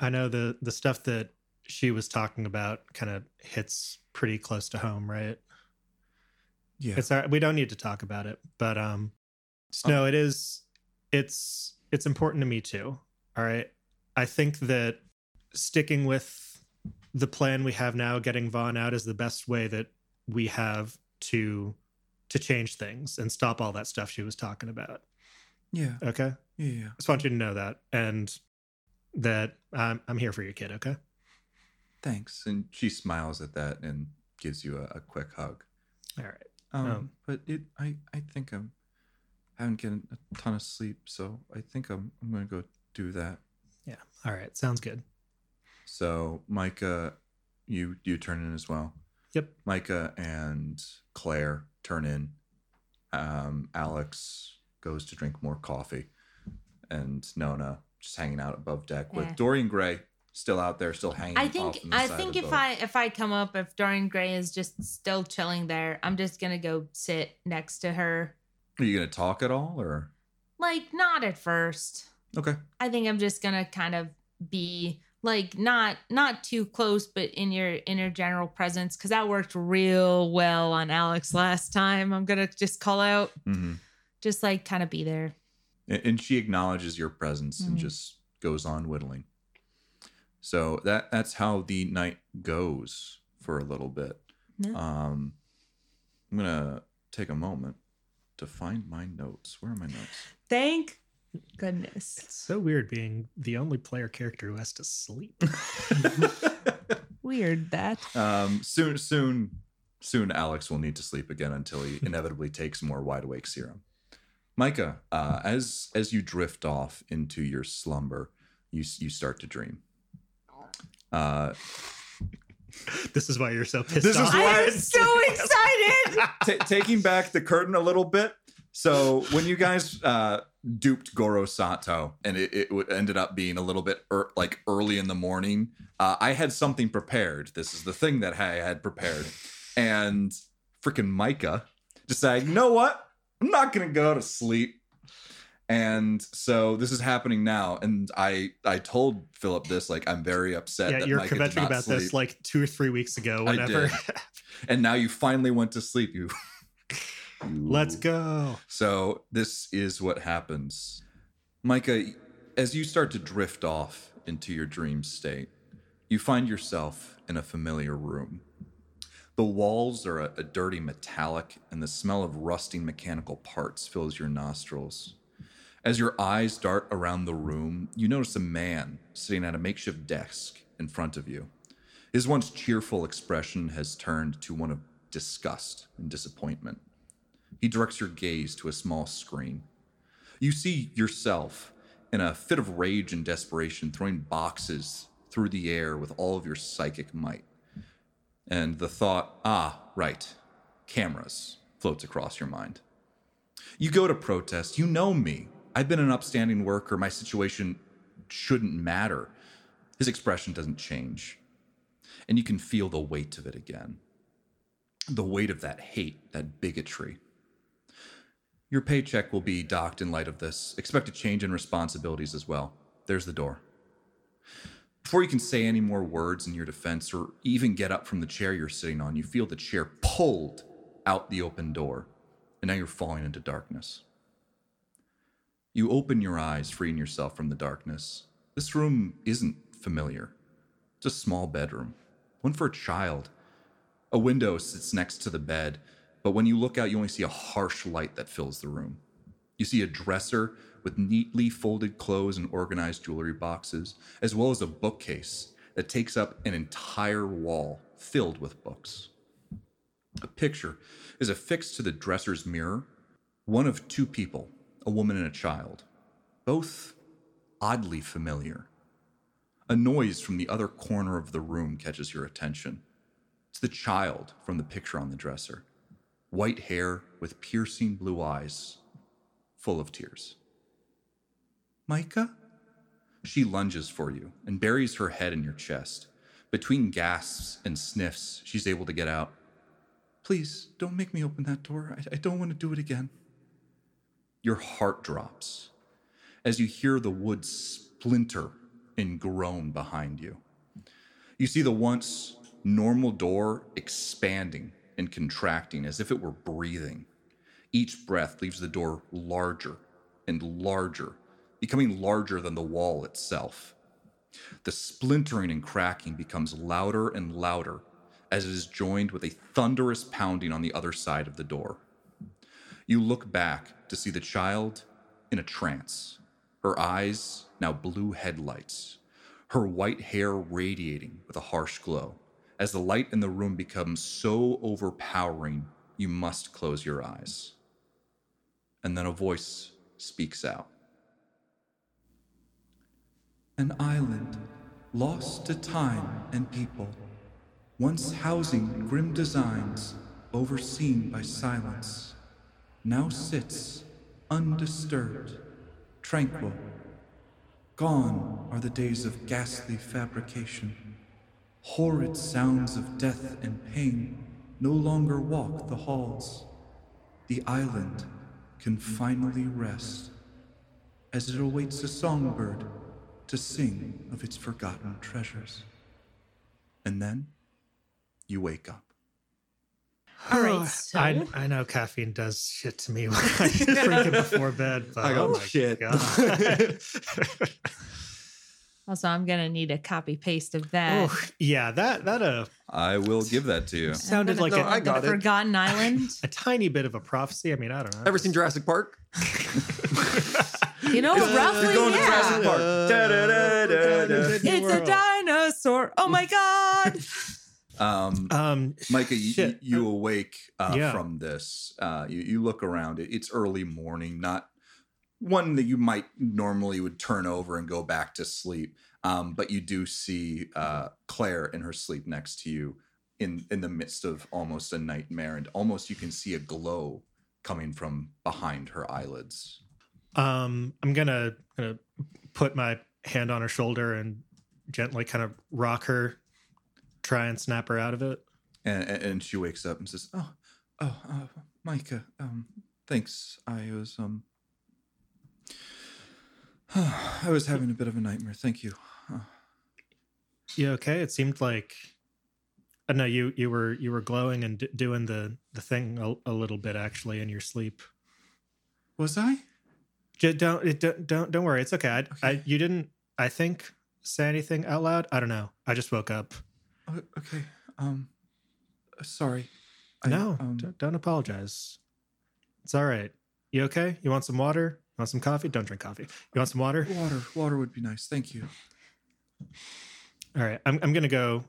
I know the the stuff that she was talking about kind of hits pretty close to home, right? Yeah, It's all right. We don't need to talk about it, but um, no, it is. It's it's important to me too. All right, I think that sticking with the plan we have now, getting Vaughn out, is the best way that we have to to change things and stop all that stuff she was talking about. yeah, Okay, yeah, yeah. just want you to know that, and that I'm I'm here for your kid. Okay. Thanks. And she smiles at that and gives you a, a quick hug. All right. Um, Um, but it, I, I think I'm, I haven't getting a ton of sleep, so I think I'm, I'm gonna go do that. Yeah. All right. Sounds good. So Micah, you, you turn in as well. Yep. Micah and Claire turn in. Um, Alex goes to drink more coffee, and Nona just hanging out above deck Yeah. with Dorian Gray still out there, still hanging. I think I think if boat. I if I come up if Dorian Gray is just still chilling there, I'm just gonna go sit next to her. are you gonna talk at all, or Like not at first. okay, I think I'm just gonna kind of be like not not too close, but in your inner general presence because that worked real well on Alex last time. I'm gonna just call out, hmm just like kind of be there. and, and she acknowledges your presence and Mhm. just goes on whittling. So that that's how the night goes for a little bit. Yeah. Um, I'm gonna take a moment to find my notes. Where are my notes? Thank goodness. It's so weird being the only player character who has to sleep. (laughs) (laughs) Weird that. um, soon, soon, soon, Alex will need to sleep again until he (laughs) inevitably takes more wide awake serum. Micah, uh, as as you drift off into your slumber, you you start to dream. Uh, this is why you're so pissed This is off. why- I am so excited. (laughs) ta taking back the curtain a little bit. So when you guys uh, duped Goro Sato, and it, it ended up being a little bit er, like early in the morning, uh, I had something prepared. This is the thing that I had prepared, and freaking Micah decided, you know what? I'm not gonna go to sleep. And so this is happening now, and I I told Philip this like I'm very upset. yeah, that you're Micah about sleep. this like two or three weeks ago. Whenever, and now you finally went to sleep. You, you let's go. so this is what happens. Micah, as you start to drift off into your dream state, you find yourself in a familiar room. The walls are a, a dirty metallic, and the smell of rusting mechanical parts fills your nostrils. As your eyes dart around the room, you notice a man sitting at a makeshift desk in front of you. His once cheerful expression has turned to one of disgust and disappointment. He directs your gaze to a small screen. You see yourself in a fit of rage and desperation throwing boxes through the air with all of your psychic might. And the thought, ah, right, cameras, floats across your mind. You go to protest. You know me. I've been an upstanding worker. My situation shouldn't matter. His expression doesn't change. And you can feel the weight of it again the weight of that hate, that bigotry. Your paycheck will be docked in light of this. Expect a change in responsibilities as well. There's the door. Before you can say any more words in your defense or even get up from the chair you're sitting on, you feel the chair pulled out the open door, and now you're falling into darkness. You open your eyes, freeing yourself from the darkness. This room isn't familiar. It's a small bedroom, one for a child. A window sits next to the bed, but when you look out, you only see a harsh light that fills the room. You see a dresser with neatly folded clothes and organized jewelry boxes, as well as a bookcase that takes up an entire wall filled with books. A picture is affixed to the dresser's mirror, one of two people, a woman and a child, both oddly familiar. A noise from the other corner of the room catches your attention. It's the child from the picture on the dresser. White hair with piercing blue eyes, full of tears. Micah? She lunges for you and buries her head in your chest. Between gasps and sniffs, she's able to get out. Please, don't make me open that door. I, I don't want to do it again. Your heart drops as you hear the wood splinter and groan behind you. You see the once normal door expanding and contracting as if it were breathing. Each breath leaves the door larger and larger, becoming larger than the wall itself. The splintering and cracking becomes louder and louder as it is joined with a thunderous pounding on the other side of the door. You look back to see the child in a trance, her eyes now blue headlights, her white hair radiating with a harsh glow. As the light in the room becomes so overpowering, you must close your eyes. And then a voice speaks out. An island lost to time and people, once housing grim designs overseen by silence, now sits undisturbed, tranquil. Gone are the days of ghastly fabrication. Horrid sounds of death and pain no longer walk the halls. The island can finally rest as it awaits a songbird to sing of its forgotten treasures. And then you wake up. All right, so I, I know caffeine does shit to me when (laughs) I (laughs) drink it before bed. But I got oh my shit. (laughs) Also I'm gonna need a copy paste of that. Oh, yeah, that that uh I will give that to you. sounded like No, a, I the got it. Forgotten Island. a tiny bit of a prophecy. I mean, I don't know. Ever seen Jurassic Park? You know, roughly, You're going to Jurassic yeah. Park. Da-da-da-da-da. It's a dinosaur. Oh my god. Um, Um, Micah, you, you, you awake uh, Yeah. from this. Uh, you, you look around. It, it's early morning, not one that you might normally would turn over and go back to sleep. Um, but you do see uh, Claire in her sleep next to you in, in the midst of almost a nightmare. And almost you can see a glow coming from behind her eyelids. um, I'm gonna gonna put my hand on her shoulder and gently kind of rock her, try and snap her out of it. And, and she wakes up and says, "Oh, oh, uh, Micah, um, thanks. I was um, (sighs) I was having a bit of a nightmare. Thank you. (sighs) Uh, You okay? It seemed like. Uh, no, you you were you were glowing and d- doing the the thing a, a little bit actually in your sleep. was I? J- don't it, don't don't don't worry. It's okay. I, I you didn't I think say anything out loud. I don't know. I just woke up. Oh, okay. Um, uh, sorry. I, no, um, don't, don't apologize. It's all right. You okay? You want some water? You want some coffee? Don't drink coffee. You want some water? water. Water would be nice. Thank you. All right. I'm I'm gonna go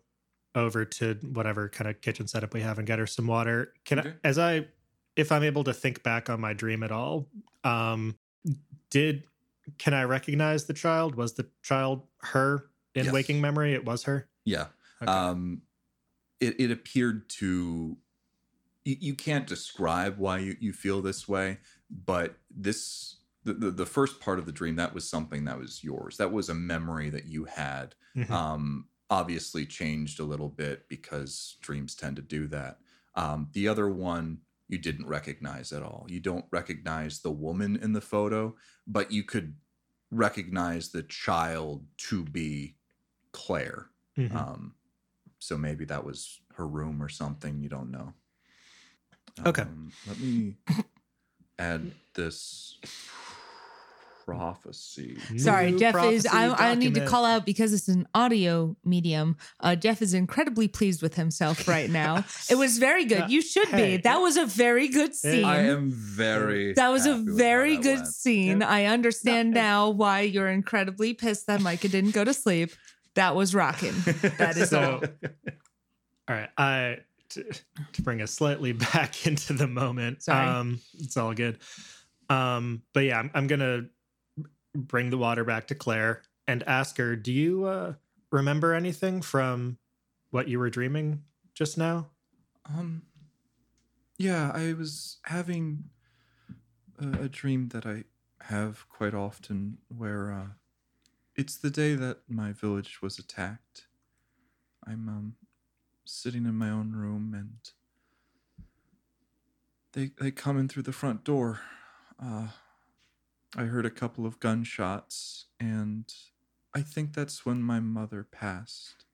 over to whatever kind of kitchen setup we have and get her some water. Can Okay. I as I if I'm able to think back on my dream at all, um did can I recognize the child? Was the child her in Yes. waking memory? It was her. Yeah. Okay. Um, it, it appeared to, you, you can't describe why you, you feel this way, but this, the, the, the first part of the dream, that was something that was yours. That was a memory that you had. Mhm. Um, obviously changed a little bit because dreams tend to do that. Um, the other one, you didn't recognize at all. You don't recognize the woman in the photo, but you could recognize the child to be Claire. Mhm. Um, so maybe that was her room or something. You don't know. Okay. Um, let me add this prophecy. Sorry, New Jeff is. I, I need to call out because it's an audio medium. Uh, Jeff is incredibly pleased with himself right now. (laughs) it was very good. Uh, You should hey. be. That was a very good scene. I am very. that was a happy with very good went. scene. Yeah. I understand No, now why you're incredibly pissed that Micah didn't go to sleep. That was rocking. That is (laughs) So- all. All right, I to, to bring us slightly (laughs) back into the moment. Sorry. Um, it's all good. Um, but yeah, I'm, I'm gonna bring the water back to Claire and ask her, "Do you uh, remember anything from what you were dreaming just now?" Um, yeah, I was having a, a dream that I have quite often where uh, it's the day that my village was attacked. I'm um, sitting in my own room and they, they come in through the front door. Uh, I heard a couple of gunshots and I think that's when my mother passed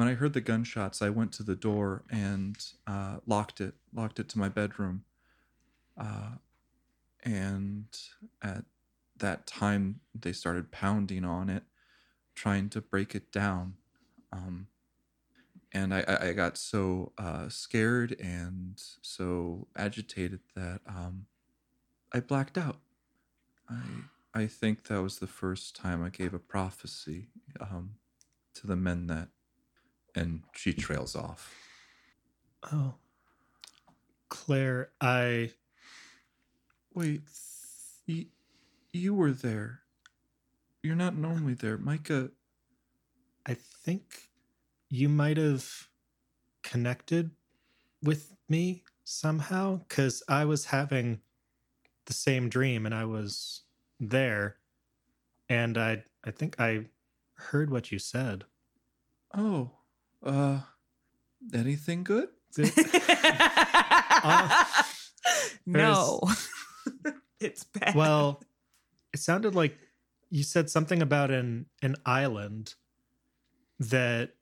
when I heard the gunshots, I went to the door and uh, locked it, locked it to my bedroom. Uh, and at that time, they started pounding on it, trying to break it down. Um, and I, I I got so uh, scared and so agitated that um, I blacked out. I I think that was the first time I gave a prophecy um, to the men that and she trails off. Oh, Claire, I Wait, you were there. You're not normally there. Micah, I think you might have connected with me somehow because I was having the same dream and I was there, and I I think I heard what you said. oh, uh, anything good? (laughs) no, (laughs) it's bad. Well, it sounded like you said something about an an island that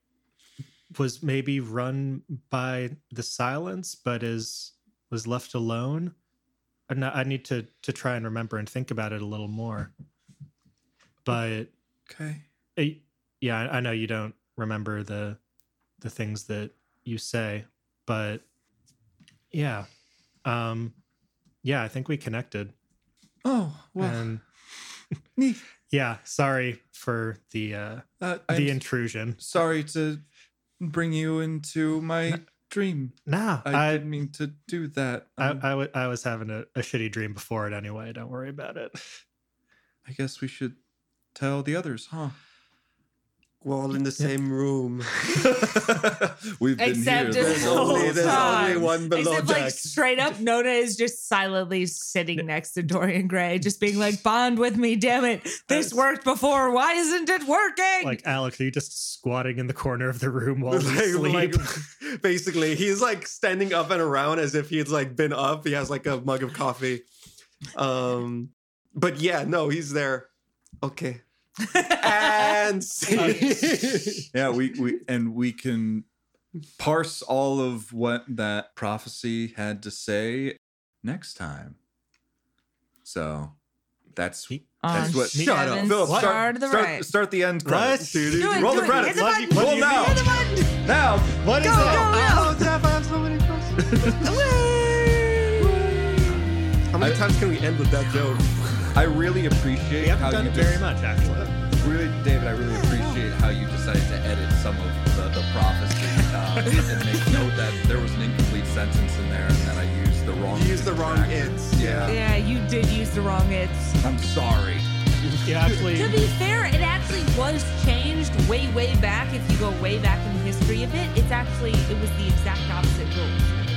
was maybe run by the silence, but is was left alone. And I I need to to try and remember and think about it a little more. But Okay. uh, yeah, I know you don't remember the the things that you say, but yeah, um, yeah, I think we connected. Oh, well, and. (laughs) yeah, sorry for the uh, Uh, the intrusion. sorry to bring you into my dream. Nah, I, I didn't mean to do that. I, Um, I, w- I was having a, a shitty dream before it anyway. Don't worry about it. I guess we should tell the others, huh? We're all in the same room. (laughs) We've been Except here. the it's There's whole only, there's time. only one below Except like straight up, Nona is just silently sitting next to Dorian Gray, just being like, "Bond with me, damn it! This worked before. Why isn't it working?" Like Alex, are you just squatting in the corner of the room while you like, sleep? like, (laughs) basically, he's like standing up and around as if he's like been up. He has like a mug of coffee. Um, but yeah, no, he's there. Okay, and (laughs) see. yeah we, we and we can parse all of what that prophecy had to say next time so that's On that's what Shut up, seventh Philip, star start, the start, right. start the end What? credits. Do it, roll do the credits the Love you. Roll you now. Hit the button. now what is Go, that? go, Oh, Jeff, I have so many questions. (laughs) How many times can we end with that joke? I really appreciate We how haven't done you it just, very much, actually. really david i really appreciate how you decided to edit some of the, the prophecy uh, (laughs) and make note that there was an incomplete sentence in there and that i used the wrong You used the wrong it's. yeah Yeah, you did use the wrong it's. i'm sorry You actually, To be fair, it actually was changed way, way back. If you go way back in the history of it, it's actually it was the exact opposite rules.